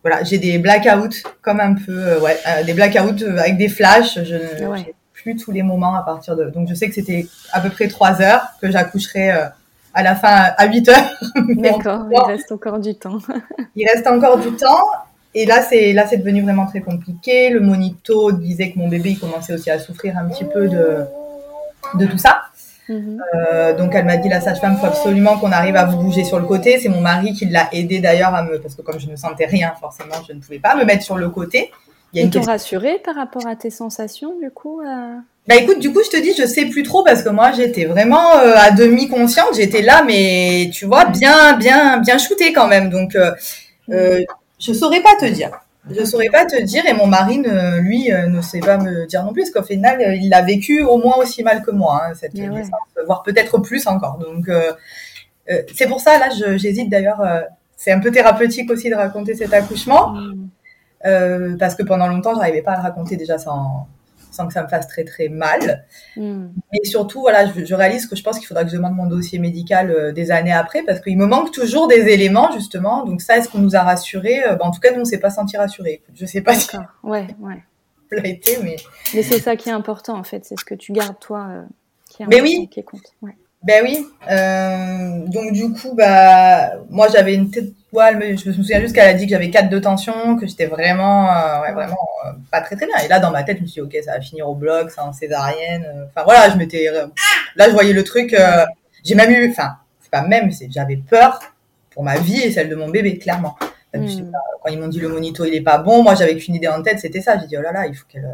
voilà, j'ai des blackouts comme un peu, euh, ouais, euh, des blackouts avec des flashs. Je n'ai plus tous les moments à partir de. Donc je sais que c'était à peu près trois heures que j'accoucherai à la fin à 8 heures. D'accord, il reste encore du temps. il reste encore du temps et là, c'est là, c'est devenu vraiment très compliqué. Le monito disait que mon bébé il commençait aussi à souffrir un petit peu de, de tout ça. Mhm. Euh, donc elle m'a dit la sage-femme faut absolument qu'on arrive à vous bouger sur le côté. C'est mon mari qui l'a aidé d'ailleurs à me parce que comme je ne sentais rien forcément je ne pouvais pas me mettre sur le côté. Il y a Ils t'ont rassuré par rapport à tes sensations du coup euh? Bah écoute du coup je te dis je sais plus trop parce que moi j'étais vraiment euh, à demi consciente j'étais là mais tu vois bien bien bien shootée quand même donc. Je saurais pas te dire. Je saurais pas te dire et mon mari, ne, lui, euh, ne sait pas me dire non plus, parce qu'au final, euh, il l'a vécu au moins aussi mal que moi, hein, cette naissance, voire peut-être plus encore. Donc, euh, c'est pour ça, là, j'hésite d'ailleurs, c'est un peu thérapeutique aussi de raconter cet accouchement, mm. parce que pendant longtemps, j'arrivais pas à le raconter déjà sans, sans que ça me fasse très très mal. Hmm. Et surtout, voilà, je, réalise que je pense qu'il faudra que je demande mon dossier médical euh, des années après parce qu'il me manque toujours des éléments justement. Donc ça, est-ce qu'on nous a rassurés euh, bah, En tout cas, nous, on s'est pas senti rassurés. Je sais pas si ouais, ouais. l'a été, mais. Mais c'est ça qui est important en fait, c'est ce que tu gardes toi euh, qui est, mais oui. qui compte. Ouais. Ben oui. donc du coup, bah, moi j'avais une tête je me souviens juste qu'elle a dit que j'avais 4 de tension, que j'étais vraiment, euh, vraiment euh, pas très très bien. Et là, dans ma tête, je me suis dit, ok, ça va finir au bloc, c'est en césarienne. Euh. Enfin voilà, je m'étais, là, je voyais le truc. j'ai même eu, enfin, c'est pas même, c'est j'avais peur pour ma vie et celle de mon bébé, clairement. Hmm. Quand ils m'ont dit le monito il est pas bon, moi j'avais qu'une idée en tête, c'était ça. J'ai dit oh là là, il faut qu'elle,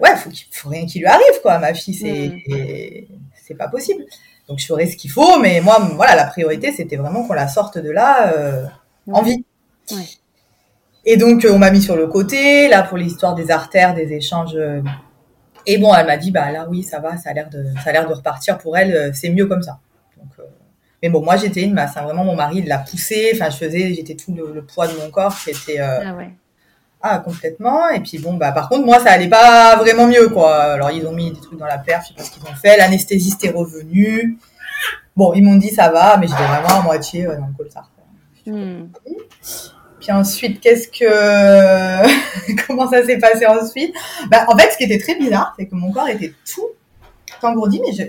ouais, faut qu'il faut rien qui lui arrive quoi. Ma fille, c'est, hmm. c'est pas possible. Donc je ferai ce qu'il faut, mais moi, voilà, la priorité, c'était vraiment qu'on la sorte de là euh, en vie. Et donc euh, on m'a mis sur le côté, là pour l'histoire des artères, des échanges. Euh, et bon, elle m'a dit, bah là oui, ça va, ça a l'air de, ça a l'air de repartir pour elle, c'est mieux comme ça. Donc, mais bon, moi j'étais une masse, hein, vraiment mon mari il l'a poussé, enfin je faisais, j'étais tout le, poids de mon corps qui était. ah ouais. Ah, complètement. Et puis bon, bah par contre, moi, ça allait pas vraiment mieux, quoi. Alors, ils ont mis des trucs dans la perf, je sais pas ce qu'ils ont fait. L'anesthésiste est revenu. Bon, ils m'ont dit ça va, mais j'étais vraiment à moitié dans le coltard. Hmm. Puis ensuite, qu'est-ce que. Comment ça s'est passé ensuite? Bah, En fait, ce qui était très bizarre, c'est que mon corps était tout engourdi, mais je,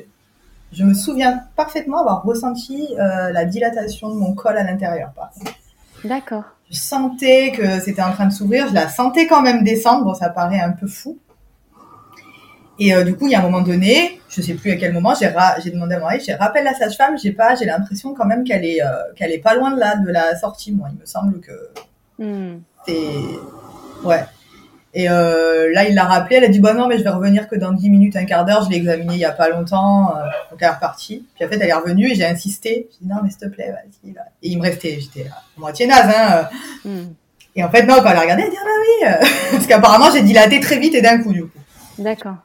je me souviens parfaitement avoir ressenti euh, la dilatation de mon col à l'intérieur. D'accord je sentais que c'était en train de s'ouvrir, je la sentais quand même descendre, bon ça paraît un peu fou. Et euh, du coup, il y a un moment donné, je sais plus à quel moment, j'ai j'ai demandé à mon mari, j'ai rappelé la sage-femme, j'ai pas, j'ai l'impression quand même qu'elle est, euh, qu'elle est pas loin de la, de la sortie, moi. Il me semble que hmm. c'est, ouais. Et euh, là, il l'a rappelé, elle a dit, bah non, mais je vais revenir que dans 10 minutes, un quart d'heure, je l'ai examiné il y a pas longtemps, euh, donc elle est repartie. Puis en fait, elle est revenue et j'ai insisté. J'ai dit, non, mais s'il te plaît, vas-y. Et il me restait, j'étais à moitié naze, hein. Hmm. Et en fait, non, quand elle a regardé, elle a dit, ah bah oui, euh, parce qu'apparemment, j'ai dilaté très vite et d'un coup, du coup. D'accord.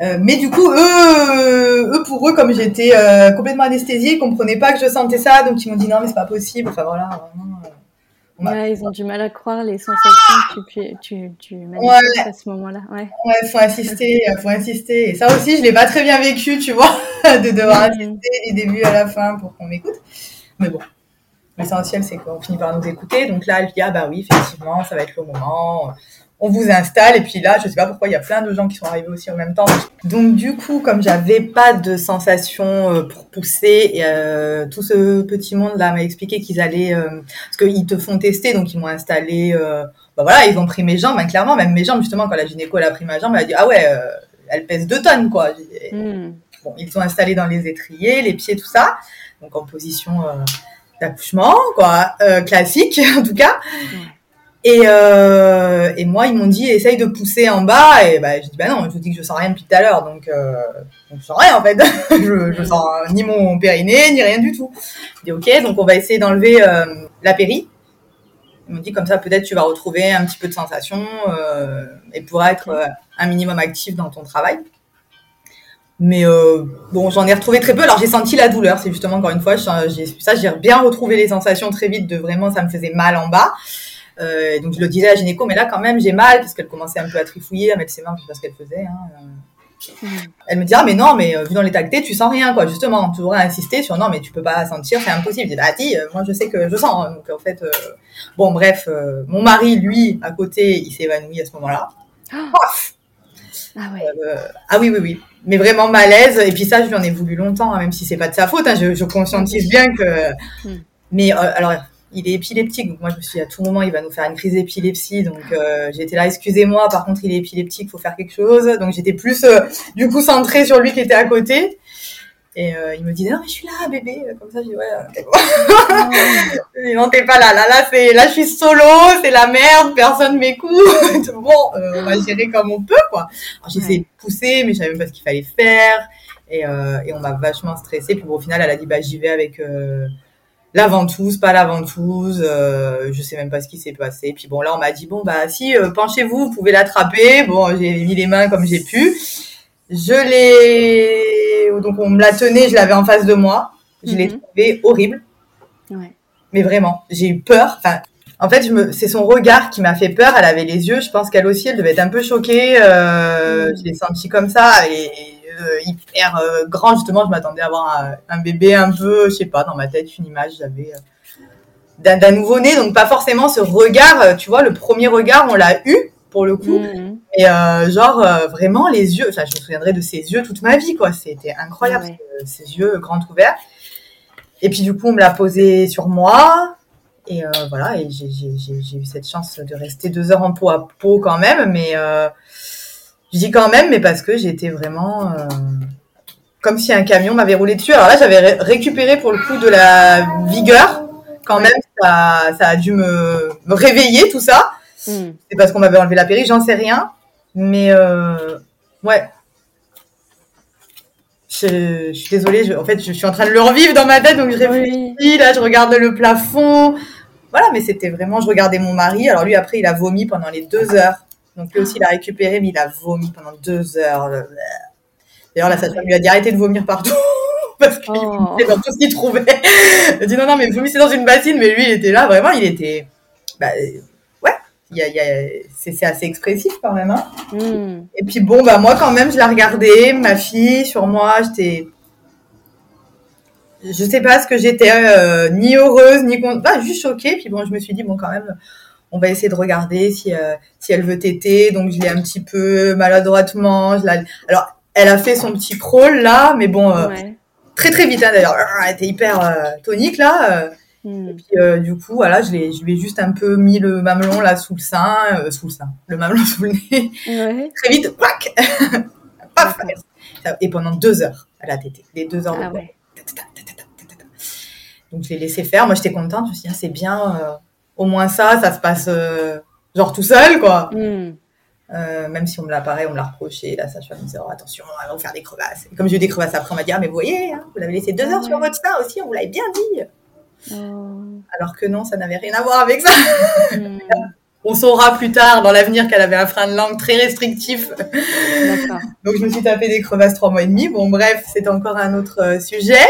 Euh, mais du coup, eux, eux, pour eux, comme j'étais euh, complètement anesthésiée, ils comprenaient pas que je sentais ça, donc ils m'ont dit non, mais c'est pas possible. Enfin voilà, vraiment, Ouais, ils ont du mal à croire les sensations que tu, tu, tu manifestes à ce moment-là. Ouais. ouais, faut insister, faut insister. Et ça aussi, je l'ai pas très bien vécu, tu vois, de devoir insister du début à la fin pour qu'on m'écoute. Mais bon, l'essentiel, c'est qu'on finit par nous écouter. Donc là, elle dit, ah bah oui, effectivement, ça va être le moment on vous installe et puis là je sais pas pourquoi il y a plein de gens qui sont arrivés aussi en même temps. Donc du coup comme j'avais pas de sensation euh, pour pousser et, euh, tout ce petit monde là m'a expliqué qu'ils allaient euh, parce qu'ils te font tester donc ils m'ont installé bah voilà ils ont pris mes jambes hein, clairement. Même mes jambes justement quand la gynéco elle a pris ma jambe elle a dit ah ouais elle pèse deux tonnes quoi. Hmm. bon ils sont installés dans les étriers les pieds tout ça. Donc en position d'accouchement quoi classique en tout cas et, euh, et moi, ils m'ont dit, essaye de pousser en bas. Et bah, j'ai dit, bah non, je vous dis que je sens rien depuis tout à l'heure. Donc, euh, donc, je sens rien, en fait. je, je sens ni mon périnée, ni rien du tout. J'ai dit, ok, donc on va essayer d'enlever euh, la péri. Ils m'ont dit, comme ça, peut-être tu vas retrouver un petit peu de sensation euh, et pourras être un minimum actif dans ton travail. Mais bon, j'en ai retrouvé très peu. Alors j'ai senti la douleur, c'est justement encore une fois, ça, j'ai bien retrouvé les sensations très vite de vraiment, ça me faisait mal en bas. Euh, donc je le disais à gynéco, mais là quand même j'ai mal parce qu'elle commençait un peu à trifouiller, à mettre ses mains, je sais pas ce qu'elle faisait. Hein. Mm. Elle me dit ah mais non mais euh, vu dans l'état que tu sens rien quoi justement toujours insister sur non mais tu peux pas sentir c'est impossible. Je dis bah dis euh, moi je sais que je sens hein. donc en fait bon bref mon mari lui à côté il s'est évanoui à ce moment-là. ah, ouais. ah oui oui oui mais vraiment malaise et puis ça je lui en ai voulu longtemps hein, même si c'est pas de sa faute hein, je, je conscientise bien que mm. mais alors il est épileptique. Donc moi, je me suis dit, à tout moment, il va nous faire une crise d'épilepsie. Donc euh, j'étais là, excusez-moi, par contre, il est épileptique, faut faire quelque chose. Donc j'étais plus, euh, du coup, centrée sur lui qui était à côté. Et euh, il me disait, non, mais je suis là, bébé. Comme ça, je dis, ouais, ok, bon. non, t'es pas là. Là, là, c'est, là, je suis solo, c'est la merde, personne m'écoute. bon, on va gérer comme on peut, quoi. J'essaie de pousser, mais je savais même pas ce qu'il fallait faire. Et, et on m'a vachement stressée. Puis bon, au final, elle a dit, bah, j'y vais avec la ventouse, pas la ventouse, euh, je sais même pas ce qui s'est passé. Puis bon, là, on m'a dit bon bah si, euh, penchez-vous, vous pouvez l'attraper. Bon, j'ai mis les mains comme j'ai pu. Je l'ai, donc on me la tenait, je l'avais en face de moi. Je l'ai mhm. trouvé horrible. Ouais. Mais vraiment, j'ai eu peur. Enfin, en fait, je me... c'est son regard qui m'a fait peur. Elle avait les yeux, je pense qu'elle aussi, elle devait être un peu choquée. Euh, mhm. Je l'ai senti comme ça et hyper euh, grand. Justement, je m'attendais à avoir un, bébé un peu, je sais pas, dans ma tête, une image, j'avais euh, d'un nouveau-né. Donc, pas forcément ce regard, tu vois, le premier regard, on l'a eu pour le coup. Mhm. Et genre, vraiment, les yeux, enfin, je me souviendrai de ses yeux toute ma vie, quoi. C'était incroyable, ses yeux grands ouverts. Et puis, du coup, on me l'a posé sur moi. Et voilà, et j'ai eu cette chance de rester deux heures en peau à peau quand même, mais je dis quand même, mais parce que j'étais vraiment euh, comme si un camion m'avait roulé dessus. Alors là, j'avais récupéré pour le coup de la vigueur. Quand même, ça, ça a dû me, me, réveiller tout ça. Hmm. C'est parce qu'on m'avait enlevé la péri, j'en sais rien. Mais euh, ouais. Je, je, suis désolée, je, en fait, je suis en train de le revivre dans ma tête, donc je réfléchis, là, je regarde le plafond. Voilà, mais c'était vraiment, je regardais mon mari. Alors lui, après, il a vomi pendant les deux heures. Donc lui aussi, il a récupéré, mais il a vomi pendant deux heures. D'ailleurs, la sage-femme lui a dit arrêtez de vomir partout. parce qu'il oh. vomissait dans tout ce qu'il trouvait. Elle a dit non, non, mais vomissez dans une bassine. Mais lui, il était là, vraiment, il était. Bah, ouais, y a, y a... c'est assez expressif quand même. Hein. Hmm. Et puis bon, bah, moi, quand même, je la regardais, ma fille, sur moi, j'étais. Je sais pas ce que j'étais, euh, ni heureuse, ni. Bah, juste choquée. Puis bon, je me suis dit, bon, quand même on va essayer de regarder si, euh, si elle veut téter. Donc, je l'ai un petit peu maladroitement. Je Alors, elle a fait son petit crawl là, mais bon, euh, très très vite hein, d'ailleurs. Elle était hyper euh, tonique là. Hmm. Et puis, du coup, voilà, je, je lui ai juste un peu mis le mamelon là sous le sein, sous le sein, le mamelon sous le nez. Très vite, Paf Et pendant deux heures, elle a tété. Les deux heures de ah Donc, je l'ai laissé faire. Moi, j'étais contente. Je me suis dit, ah, c'est bien au moins ça, ça se passe euh, genre tout seul, quoi. Hmm. Euh, même si on me l'a pareil, on me l'a reproché, là, ça, je me disais, oh, attention, on va vous faire des crevasses. Et comme j'ai eu des crevasses après, on m'a dit, ah, mais vous voyez, hein, vous l'avez laissé deux heures sur votre sein aussi, on vous l'avait bien dit. Oh. Alors que non, ça n'avait rien à voir avec ça. Hmm. on saura plus tard dans l'avenir qu'elle avait un frein de langue très restrictif. Donc je me suis tapé des crevasses trois mois et demi. Bon, bref, c'est encore un autre euh, sujet.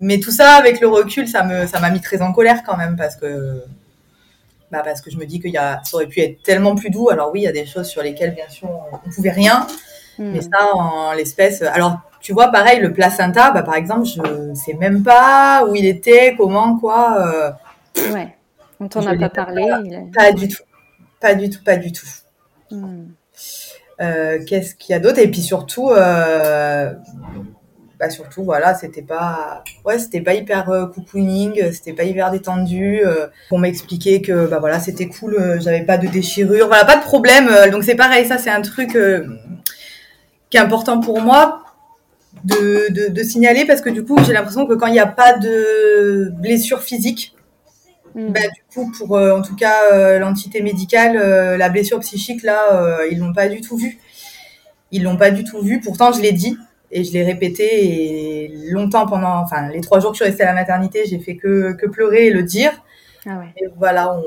Mais tout ça, avec le recul, ça me, ça m'a mis très en colère quand même parce que bah parce que je me dis qu'il y a, ça aurait pu être tellement plus doux. Alors oui, il y a des choses sur lesquelles, bien sûr, on ne pouvait rien. Hmm. Mais ça, en l'espèce. Alors, tu vois, pareil, le placenta, bah, par exemple, je sais même pas où il était, comment, quoi. Euh, ouais, on t'en a pas parlé. Pas, du tout. Pas du tout, pas du tout. Hmm. Euh, qu'est-ce qu'il y a d'autre? Et puis surtout, euh, bah surtout voilà c'était pas ouais c'était pas hyper euh, cocooning c'était pas hyper détendu euh, on m'expliquait que bah voilà c'était cool euh, j'avais pas de déchirure voilà pas de problème euh, donc c'est pareil ça c'est un truc qui est important pour moi de, de, de signaler parce que du coup j'ai l'impression que quand il n'y a pas de blessure physique mm. bah, du coup pour en tout cas l'entité médicale la blessure psychique là ils l'ont pas du tout vu. Ils l'ont pas du tout vu. Pourtant je l'ai dit et je l'ai répété et longtemps pendant, enfin, les trois jours que je suis restée à la maternité, j'ai fait que, que pleurer et le dire. Ah ouais. Et voilà, on,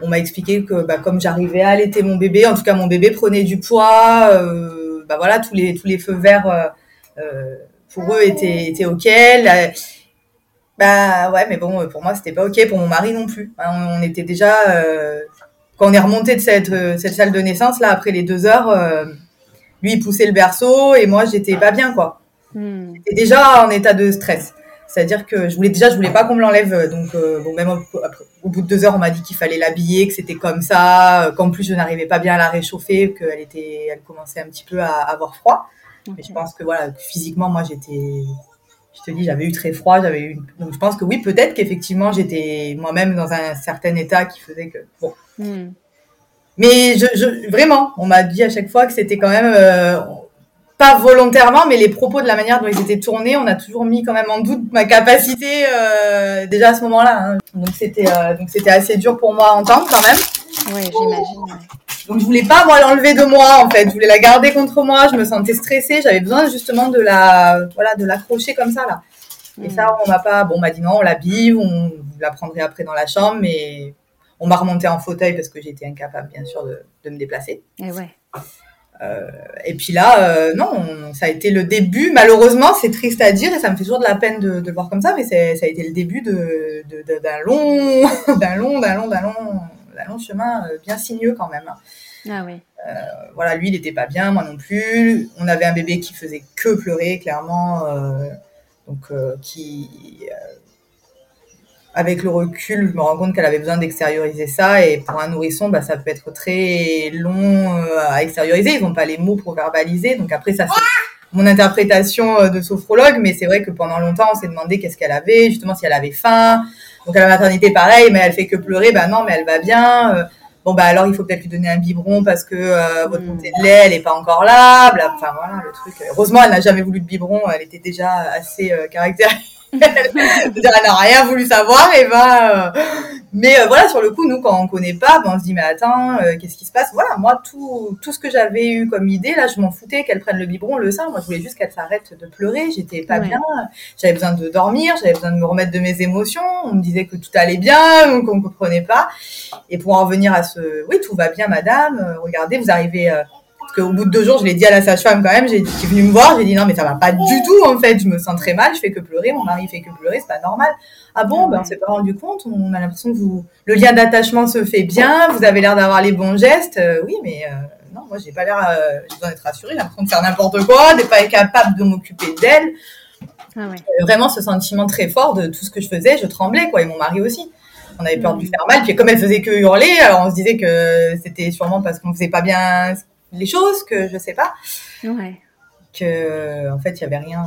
on m'a expliqué que bah, comme j'arrivais à allaiter mon bébé, en tout cas mon bébé prenait du poids, euh, bah voilà, tous les, tous les feux verts euh, euh pour eux étaient, étaient ok. bah ouais, mais bon, pour moi c'était pas ok, pour mon mari non plus. On, était déjà, euh, quand on est remonté de cette, cette salle de naissance là après les deux heures euh, lui il poussait le berceau et moi j'étais pas bien quoi. Hmm. Déjà en état de stress. C'est-à-dire que je voulais déjà, je voulais pas qu'on me l'enlève. Donc, euh, bon, même au, bout de deux heures, on m'a dit qu'il fallait l'habiller, que c'était comme ça, qu'en plus je n'arrivais pas bien à la réchauffer, qu'elle était, elle commençait un petit peu à avoir froid. Mais je pense que voilà, physiquement, moi, j'étais, je te dis, j'avais eu très froid, j'avais eu. Donc je pense que oui, peut-être qu'effectivement j'étais moi-même dans un certain état qui faisait que bon. Hmm. Mais je, je, vraiment, on m'a dit à chaque fois que c'était quand même euh, pas volontairement, mais les propos de la manière dont ils étaient tournés, on a toujours mis quand même en doute ma capacité euh, déjà à ce moment-là. Hein. Donc c'était euh, donc c'était assez dur pour moi à entendre quand même. Oui, j'imagine. Donc je voulais pas moi l'enlever de moi en fait, je voulais la garder contre moi, je me sentais stressée, j'avais besoin justement de la voilà de l'accrocher comme ça là. Et ça hmm. on m'a pas bon on m'a dit non, on l'habille, on la prendrait après dans la chambre mais on m'a remonté en fauteuil parce que j'étais incapable bien sûr de, de me déplacer. Et ouais. Euh, et puis là, euh, non, ça a été le début. Malheureusement, c'est triste à dire et ça me fait toujours de la peine de, de le voir comme ça, mais ça a été le début de, d'un long, d'un long, d'un long, d'un long, d'un long chemin euh, bien sinueux quand même. Ah oui. Euh, voilà, lui, il n'était pas bien, moi non plus. On avait un bébé qui faisait que pleurer, clairement, donc qui avec le recul, je me rends compte qu'elle avait besoin d'extérioriser ça. Et pour un nourrisson, bah, ça peut être très long euh, à extérioriser. Ils n'ont pas les mots pour verbaliser. Donc après, ça, c'est mon interprétation euh, de sophrologue. Mais c'est vrai que pendant longtemps, on s'est demandé qu'est-ce qu'elle avait, justement si elle avait faim. Donc à la maternité, pareil, mais elle fait que pleurer. Bah non, mais elle va bien. Euh, bon bah alors il faut peut-être lui donner un biberon parce que votre hmm. montée de lait elle est pas encore là. Enfin voilà le truc. Heureusement, elle n'a jamais voulu de biberon. Elle était déjà assez caractéristique elle n'a rien voulu savoir et va. Euh, mais euh, voilà, sur le coup, nous, quand on connaît pas, ben, on se dit mais attends, euh, qu'est-ce qui se passe? Voilà, moi, tout, tout ce que j'avais eu comme idée, là, je m'en foutais qu'elle prenne le biberon, le sein. Moi, je voulais juste qu'elle s'arrête de pleurer. J'étais pas bien. J'avais besoin de dormir. J'avais besoin de me remettre de mes émotions. On me disait que tout allait bien, donc on comprenait pas. Et pour en revenir à ce, oui, tout va bien, madame. regardez, vous arrivez au bout de deux jours, je l'ai dit à la sage-femme quand même, j'ai qui est venue me voir, j'ai dit non mais ça va pas du tout en fait, je me sens très mal, je fais que pleurer, mon mari fait que pleurer, c'est pas normal. Ah bon, ben on s'est pas rendu compte, on a l'impression que vous, le lien d'attachement se fait bien, vous avez l'air d'avoir les bons gestes, euh, oui mais euh, non, moi j'ai pas l'air, euh, j'ai besoin d'être rassurée, j'ai l'impression de faire n'importe quoi, d'être pas capable de m'occuper d'elle. Ah ouais. Vraiment ce sentiment très fort de tout ce que je faisais, je tremblais quoi, et mon mari aussi on avait peur de lui mmh. faire mal. Puis comme elle faisait que hurler, alors on se disait que c'était sûrement parce qu'on faisait pas bien les choses que je sais pas. Ouais. Que en fait il y avait rien.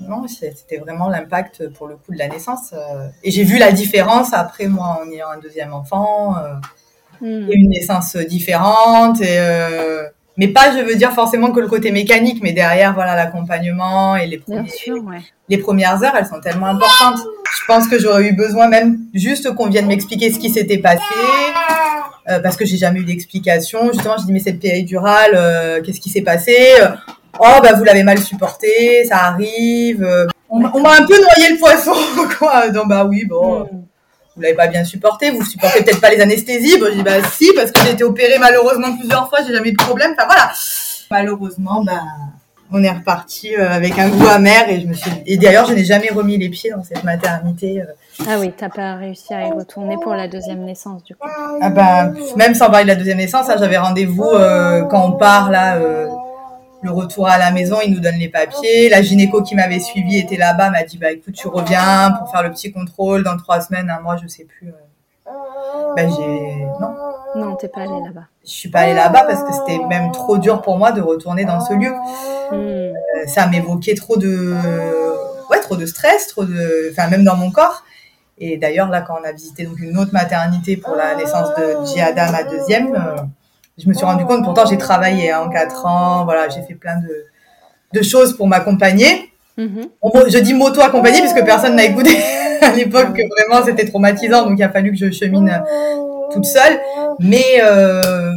Non, c'était vraiment l'impact pour le coup de la naissance. Euh. Et j'ai vu la différence après moi en ayant un deuxième enfant, euh, hmm. une naissance différente et euh, mais pas, je veux dire forcément que le côté mécanique, mais derrière, voilà, l'accompagnement et les, les premières heures, elles sont tellement importantes. Je pense que j'aurais eu besoin même juste qu'on vienne m'expliquer ce qui s'était passé, euh, parce que j'ai jamais eu d'explication. Justement, je dis mais cette péridurale, euh, qu'est-ce qui s'est passé? Oh bah vous l'avez mal supporté, ça arrive. On, m'a un peu noyé le poisson, quoi. Donc bah oui, bon. Mm. Vous l'avez pas bien supporté, vous supportez peut-être pas les anesthésies. Bon, je dis bah si, parce que j'ai été opérée malheureusement plusieurs fois, j'ai jamais eu de problème. Enfin voilà. Malheureusement, bah on est reparti euh, avec un goût amer et je me suis et d'ailleurs je n'ai jamais remis les pieds dans cette maternité. Euh. Ah oui, t'as pas réussi à y retourner pour la deuxième naissance du coup. Ah bah même sans parler de la deuxième naissance, hein, j'avais rendez-vous euh, quand on part là. le retour à la maison, il nous donne les papiers. La gynéco qui m'avait suivi était là-bas, m'a dit bah écoute, tu reviens pour faire le petit contrôle dans trois semaines, un mois, je sais plus. Bah j'ai non. Non, t'es pas allée là-bas. Je suis pas allée là-bas parce que c'était même trop dur pour moi de retourner dans ce lieu. Hmm. Euh, ça m'évoquait trop de, ouais, trop de stress, trop de, enfin même dans mon corps. Et d'ailleurs là, quand on a visité donc une autre maternité pour la naissance de Giada, ma deuxième, euh, je me suis rendu compte. Pourtant, j'ai travaillé hein, en quatre ans. Voilà, j'ai fait plein de, de choses pour m'accompagner. Mm-hmm. je dis moto accompagner puisque personne n'a écouté à l'époque. Vraiment, c'était traumatisant. Donc, il a fallu que je chemine toute seule. Mais euh,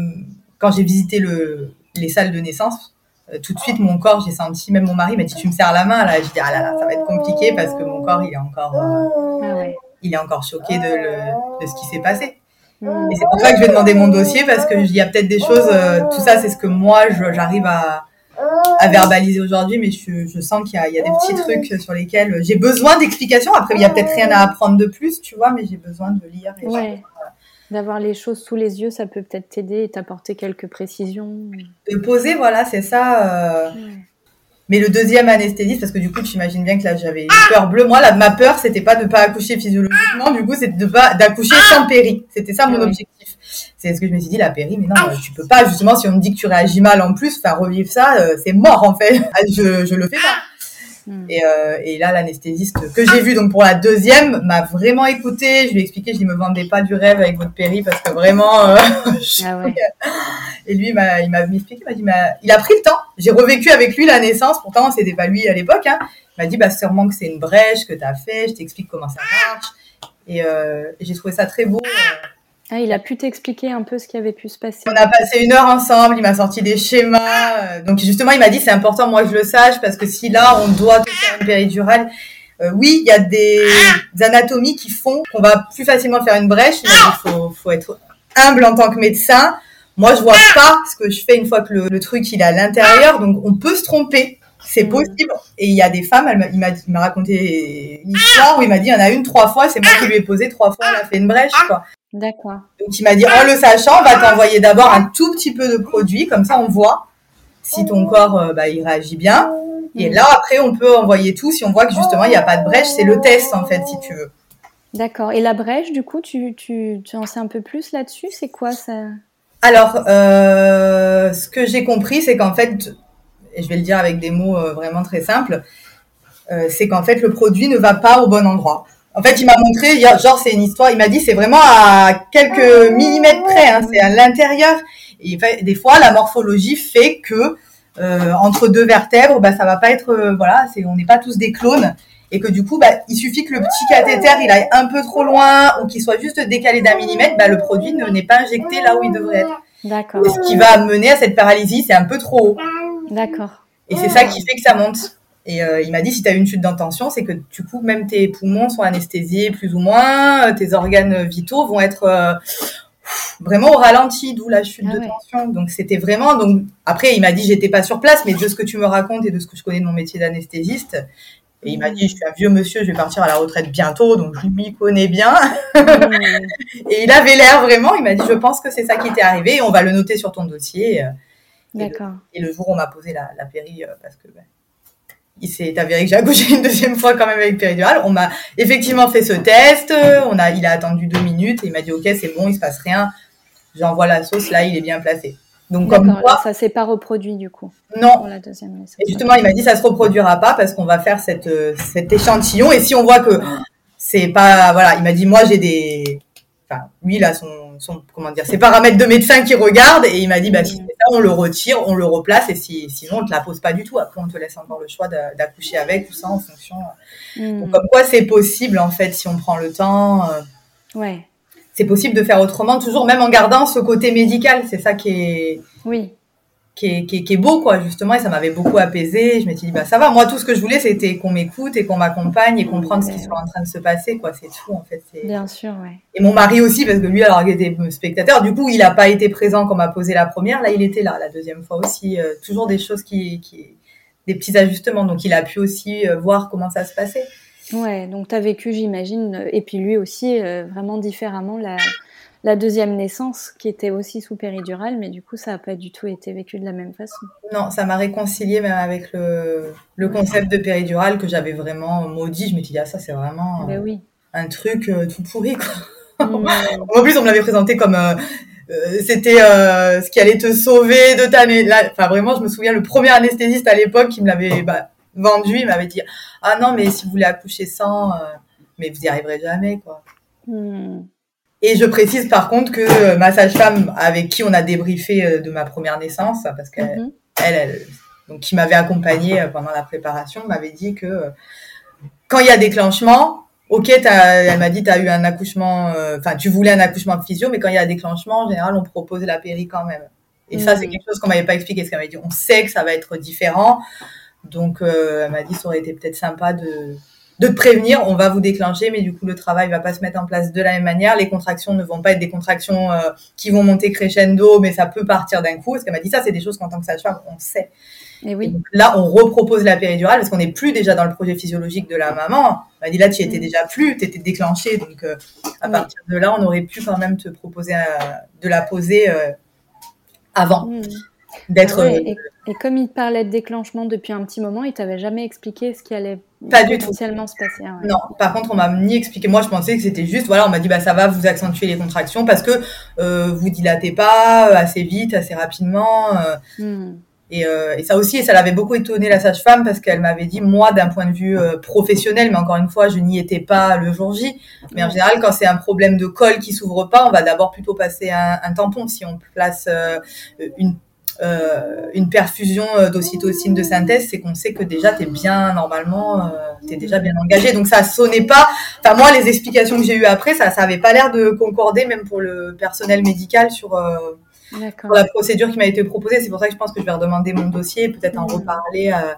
quand j'ai visité le, les salles de naissance, euh, tout de suite, mon corps, j'ai senti, même mon mari m'a dit, tu me serres la main. Là, je dis, ah là là, ça va être compliqué parce que mon corps, il est encore, euh, ah il est encore choqué de, le, de ce qui s'est passé. Mm. Et c'est pour ça que je vais demander mon dossier parce que il y a peut-être des choses, tout ça, c'est ce que moi, j'arrive à, à verbaliser aujourd'hui, mais je, je sens qu'il y, y, a des petits trucs sur lesquels j'ai besoin d'explications. Après, il y a peut-être rien à apprendre de plus, tu vois, mais j'ai besoin de lire. Et ouais. D'avoir les choses sous les yeux, ça peut peut-être t'aider et t'apporter quelques précisions. De poser, voilà, c'est ça. Euh... Mais le deuxième anesthésiste, parce que du coup, tu imagines bien que là, j'avais une peur bleue. Moi, là, ma peur, c'était pas de pas accoucher physiologiquement. Du coup, c'était de pas d'accoucher sans péri. C'était ça mon objectif. C'est ce que je me suis dit, la péri. Mais non, euh, tu peux pas. Justement, si on me dit que tu réagis mal en plus, faire revivre ça, euh, c'est mort en fait. Ah, je je le fais pas. Hmm. Et, euh, et, là, l'anesthésiste que j'ai vu donc pour la deuxième m'a vraiment écouté. Je lui ai expliqué, je lui me vendais pas du rêve avec votre péri parce que vraiment. Euh, ah ouais. Et lui, il m'a, il m'a expliqué, il m'a dit, il a pris le temps. J'ai revécu avec lui la naissance. Pourtant, c'était pas lui à l'époque. Hein. Il m'a dit, bah sûrement que c'est une brèche que tu as fait. Je t'explique comment ça marche. Et euh, j'ai trouvé ça très beau. Ah, il a pu t'expliquer un peu ce qui avait pu se passer. On a passé une heure ensemble, il m'a sorti des schémas. Donc justement, il m'a dit c'est important moi je le sache parce que si là on doit faire une péridurale, euh, oui, il y a des, anatomies qui font qu'on va plus facilement faire une brèche. Il faut, être humble en tant que médecin. Moi, je vois pas ce que je fais une fois que le, truc il est à l'intérieur, donc on peut se tromper. C'est possible. Et il y a des femmes, il m'a raconté une histoire où il m'a dit, il y en a une trois fois, c'est moi qui lui ai posé trois fois, elle a fait une brèche. D'accord. Donc il m'a dit en le sachant, on va t'envoyer d'abord un tout petit peu de produit, comme ça on voit si ton corps euh, bah, il réagit bien. Et là après on peut envoyer tout si on voit que justement il n'y a pas de brèche, c'est le test en fait si tu veux. D'accord. Et la brèche du coup tu, tu, tu en sais un peu plus là-dessus? C'est quoi ça? Alors euh, ce que j'ai compris c'est qu'en fait, et je vais le dire avec des mots euh, vraiment très simples, c'est qu'en fait le produit ne va pas au bon endroit. En fait, il m'a montré, genre c'est une histoire, il m'a dit c'est vraiment à quelques millimètres près, hein, c'est à l'intérieur. Et des fois, la morphologie fait que euh, entre deux vertèbres, bah ça va pas être, euh, voilà, c'est, on n'est pas tous des clones, et que du coup, bah, il suffit que le petit cathéter il aille un peu trop loin ou qu'il soit juste décalé d'un millimètre, bah le produit ne n'est pas injecté là où il devrait être. D'accord. Et ce qui va mener à cette paralysie, c'est un peu trop haut. D'accord. Et c'est ça qui fait que ça monte. Et euh, il m'a dit, si tu as une chute d'intention, c'est que du coup, même tes poumons sont anesthésiés plus ou moins, euh, tes organes vitaux vont être euh, vraiment au ralenti, d'où la chute ah de tension. Donc c'était vraiment. Donc après, il m'a dit, j'étais pas sur place, mais de ce que tu me racontes et de ce que je connais de mon métier d'anesthésiste, et il m'a dit, je suis un vieux monsieur, je vais partir à la retraite bientôt, donc je m'y connais bien. et il avait l'air vraiment, il m'a dit, je pense que c'est ça qui t'est arrivé, on va le noter sur ton dossier. D'accord. Et, le jour où on m'a posé la, la péri, parce que ben, il s'est avéré que j'ai accouché une deuxième fois quand même avec péridurale. On m'a effectivement fait ce test. On a, il a attendu deux minutes et il m'a dit ok c'est bon, il se passe rien. J'envoie la sauce là, il est bien placé. Donc comme quoi, ça s'est pas reproduit du coup. Non. la deuxième et justement, il m'a dit ça se reproduira pas parce qu'on va faire cette, cet échantillon et si on voit que c'est pas voilà, il m'a dit moi j'ai des, enfin lui il a son son, comment dire, ses paramètres de médecin qui regardent et il m'a dit bah si c'est ça on le retire, on le replace et si sinon on te la pose pas du tout. Après on te laisse encore le choix d'accoucher avec ou sans en fonction. Hmm. comme quoi c'est possible en fait si on prend le temps. Euh, ouais. C'est possible de faire autrement, toujours même en gardant ce côté médical. C'est ça qui est. Oui qui est, qui, est, beau, quoi, justement, et ça m'avait beaucoup apaisé. Je m'étais dit, bah, ça va, moi, tout ce que je voulais, c'était qu'on m'écoute et qu'on m'accompagne et comprendre ce qui soit en train de se passer, quoi. C'est tout, en fait. Bien sûr, ouais. Et mon mari aussi, parce que lui, alors, il était spectateur. Du coup, il n'a pas été présent quand on m'a posé la première. Là, il était là, la deuxième fois aussi. Euh, toujours des choses qui, qui, des petits ajustements. Donc, il a pu aussi euh, voir comment ça se passait. Ouais, donc tu as vécu, j'imagine, et puis lui aussi, euh, vraiment différemment, la, la deuxième naissance qui était aussi sous péridurale, mais du coup, ça n'a pas du tout été vécu de la même façon. Non, ça m'a réconcilié même avec le, le concept de péridurale que j'avais vraiment maudit. Je me suis dit, ah, ça, c'est vraiment ben oui. un truc euh, tout pourri. Quoi. Mm. en plus, on me l'avait présenté comme. Euh, euh, c'était ce qui allait te sauver de ta enfin vraiment je me souviens le premier anesthésiste à l'époque qui me l'avait bah, vendu il m'avait dit ah non mais si vous voulez accoucher sans mais vous n'y arriverez jamais quoi mm. Et je précise par contre que euh, ma sage-femme avec qui on a débriefé euh, de ma première naissance, parce qu'elle, mhm. elle, donc qui m'avait accompagnée euh, pendant la préparation, m'avait dit que quand il y a déclenchement, ok, elle m'a dit tu as eu un accouchement, enfin tu voulais un accouchement physio, mais quand il y a déclenchement, en général, on propose la péri quand même. Et ça, c'est mhm. quelque chose qu'on m'avait pas expliqué, parce qu'elle m'avait dit on sait que ça va être différent, donc elle m'a dit ça aurait été peut-être sympa de de prévenir, on va vous déclencher, mais du coup le travail va pas se mettre en place de la même manière. Les contractions ne vont pas être des contractions euh, qui vont monter crescendo, mais ça peut partir d'un coup. Parce qu'elle m'a dit ça, c'est des choses qu'en tant que sage-femme on sait. Et oui. là, on repropose la péridurale parce qu'on n'est plus déjà dans le projet physiologique de la maman. Elle m'a dit là, tu étais mm. déjà plus, tu étais déclenché, donc euh, à partir de là, on aurait pu quand même te proposer euh, de la poser avant. Mm d'être. Et, comme il parlait de déclenchement depuis un petit moment, il t'avait jamais expliqué ce qui allait pas potentiellement se passer. Non, par contre, on m'a ni expliqué. Moi, je pensais que c'était juste, voilà, on m'a dit, bah ça va vous accentuer les contractions parce que euh, vous dilatez pas assez vite, assez rapidement. Euh. Hmm. Et, euh, et, ça aussi, ça l'avait beaucoup étonné la sage-femme parce qu'elle m'avait dit, moi, d'un point de vue euh, professionnel, mais encore une fois, je n'y étais pas le jour J. Mais en général, quand c'est un problème de col qui s'ouvre pas, on va d'abord plutôt passer un, un, tampon. Si on place euh, une euh, une perfusion d'ocytocine de synthèse, c'est qu'on sait que déjà tu es bien normalement, tu es déjà bien engagé. Donc ça sonnait pas. Enfin moi, les explications que j'ai eues après, ça, ça avait pas l'air de concorder, même pour le personnel médical sur pour la procédure qui m'a été proposée. C'est pour ça que je pense que je vais redemander mon dossier, peut-être en reparler euh,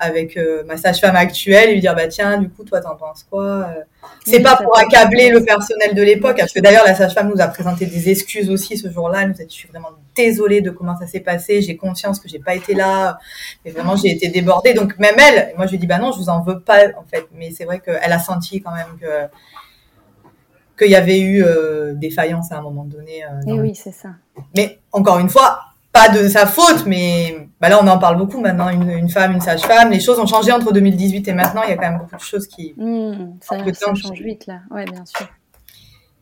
avec euh, ma sage-femme actuelle et lui dire bah tiens, du coup, toi, t'en penses quoi euh? C'est pas pour accabler le personnel de l'époque, parce que d'ailleurs la sage-femme nous a présenté des excuses aussi ce jour-là. Elle nous a dit je suis vraiment désolée de comment ça s'est passé. J'ai conscience que j'ai pas été là, mais vraiment j'ai été débordée. Donc même elle, moi je lui dis bah non, je vous en veux pas en fait. Mais c'est vrai qu'elle a senti quand même que qu'il y avait eu euh, des faillances à un moment donné. Euh, Et oui, c'est ça. Mais encore une fois, pas de sa faute, mais bah là on en parle beaucoup maintenant, une, femme, une sage-femme. Les choses ont changé entre 2018 et maintenant, il y a quand même beaucoup de choses qui... Mmh, ça, ça change vite là, ouais, bien sûr.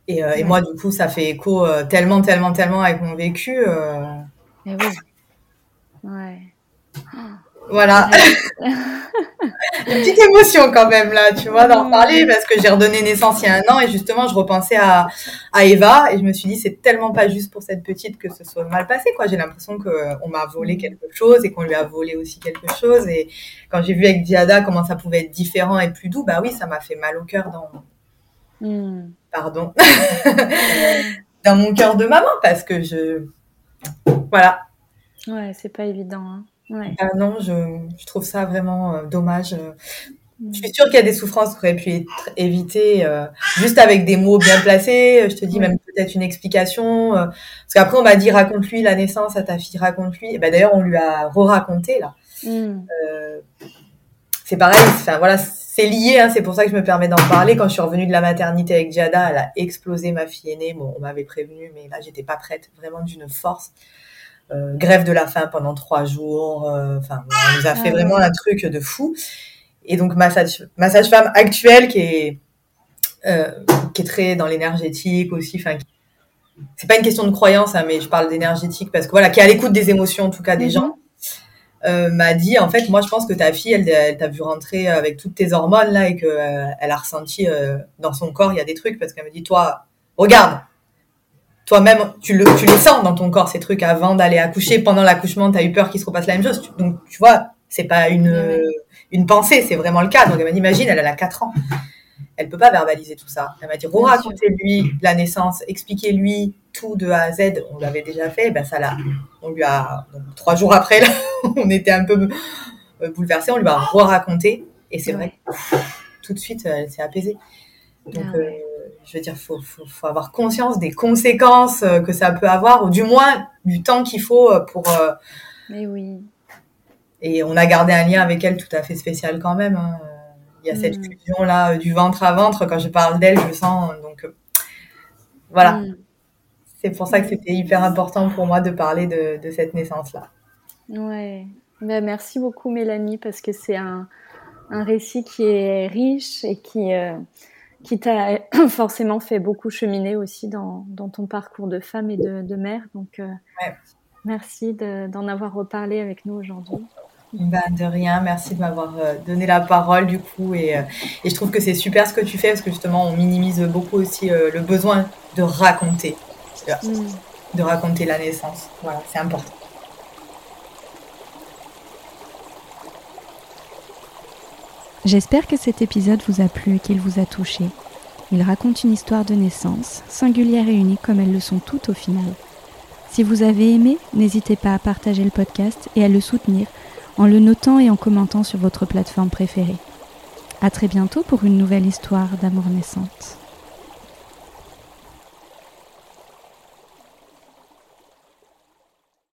Et, euh, et, moi, du coup, ça fait écho tellement, tellement, tellement avec mon vécu. Et oui. Ouais. Voilà. Une petite émotion quand même là, tu vois, d'en parler parce que j'ai redonné naissance il y a un an et justement je repensais à, à Eva et je me suis dit c'est tellement pas juste pour cette petite que ce soit mal passé quoi. J'ai l'impression que on m'a volé quelque chose et qu'on lui a volé aussi quelque chose et quand j'ai vu avec Diada comment ça pouvait être différent et plus doux, bah oui ça m'a fait mal au cœur dans hmm. pardon dans mon cœur de maman parce que je voilà. Ouais, c'est pas évident. Hein. Ah non, je, je, trouve ça vraiment euh, dommage. Je suis sûre qu'il y a des souffrances qui auraient pu être évitées euh, juste avec des mots bien placés. Je te dis même peut-être une explication. Euh, parce qu'après, on m'a dit raconte-lui la naissance à ta fille, raconte-lui. Et ben d'ailleurs, on lui a re-raconté là. Mm. c'est pareil. Enfin voilà, c'est lié. Hein, c'est pour ça que je me permets d'en parler. Quand je suis revenue de la maternité avec Jada, elle a explosé ma fille aînée. Bon, on m'avait prévenu, mais là, j'étais pas prête. Vraiment d'une force. Euh, grève de la faim pendant trois jours. Euh, enfin, on nous a fait ah vraiment un truc de fou. Et donc ma sage-femme actuelle qui est euh, qui est très dans l'énergétique aussi. Enfin, c'est pas une question de croyance, hein, mais je parle d'énergétique parce que voilà, qui est à l'écoute des émotions en tout cas des mhm. gens. Euh, m'a dit en fait moi je pense que ta fille elle, elle t'a vu rentrer avec toutes tes hormones là et que elle a ressenti dans son corps il y a des trucs parce qu'elle me dit toi regarde toi-même, tu, le, tu les sens dans ton corps, ces trucs, avant d'aller accoucher. Pendant l'accouchement, tu as eu peur qu'il se repasse la même chose. Donc, tu vois, c'est pas une, une pensée, c'est vraiment le cas. Donc, elle m'a dit, imagine, elle, a 4 ans. Elle peut pas verbaliser tout ça. Elle m'a dit, racontez-lui la naissance, expliquez-lui tout de A à Z. On l'avait déjà fait, ben ça l'a. On lui a, trois jours après, là, on était un peu bouleversés, on lui a raconté. Et c'est vrai, tout de suite, elle s'est apaisée. Donc, ah euh, je veux dire, faut, faut, faut, avoir conscience des conséquences euh, que ça peut avoir, ou du moins du temps qu'il faut euh, pour. Euh, Mais oui. Et on a gardé un lien avec elle tout à fait spécial quand même. Hein. Il y a cette mm. fusion là du ventre à ventre. Quand je parle d'elle, je sens donc voilà. Mm. C'est pour ça que c'était hyper important pour moi de parler de, de cette naissance là. Ouais. Ben, merci beaucoup Mélanie parce que c'est un, un récit qui est riche et qui qui t'a forcément fait beaucoup cheminer aussi dans, dans, ton parcours de femme et de, de mère. Donc, euh, merci d'en avoir reparlé avec nous aujourd'hui. Ben, de rien, merci de m'avoir euh, donné la parole du coup et, euh, et je trouve que c'est super ce que tu fais parce que justement on minimise beaucoup aussi le besoin de raconter, mm. de raconter la naissance. Voilà, c'est important. J'espère que cet épisode vous a plu et qu'il vous a touché. Il raconte une histoire de naissance, singulière et unique comme elles le sont toutes au final. Si vous avez aimé, n'hésitez pas à partager le podcast et à le soutenir en le notant et en commentant sur votre plateforme préférée. À très bientôt pour une nouvelle histoire d'amour naissante.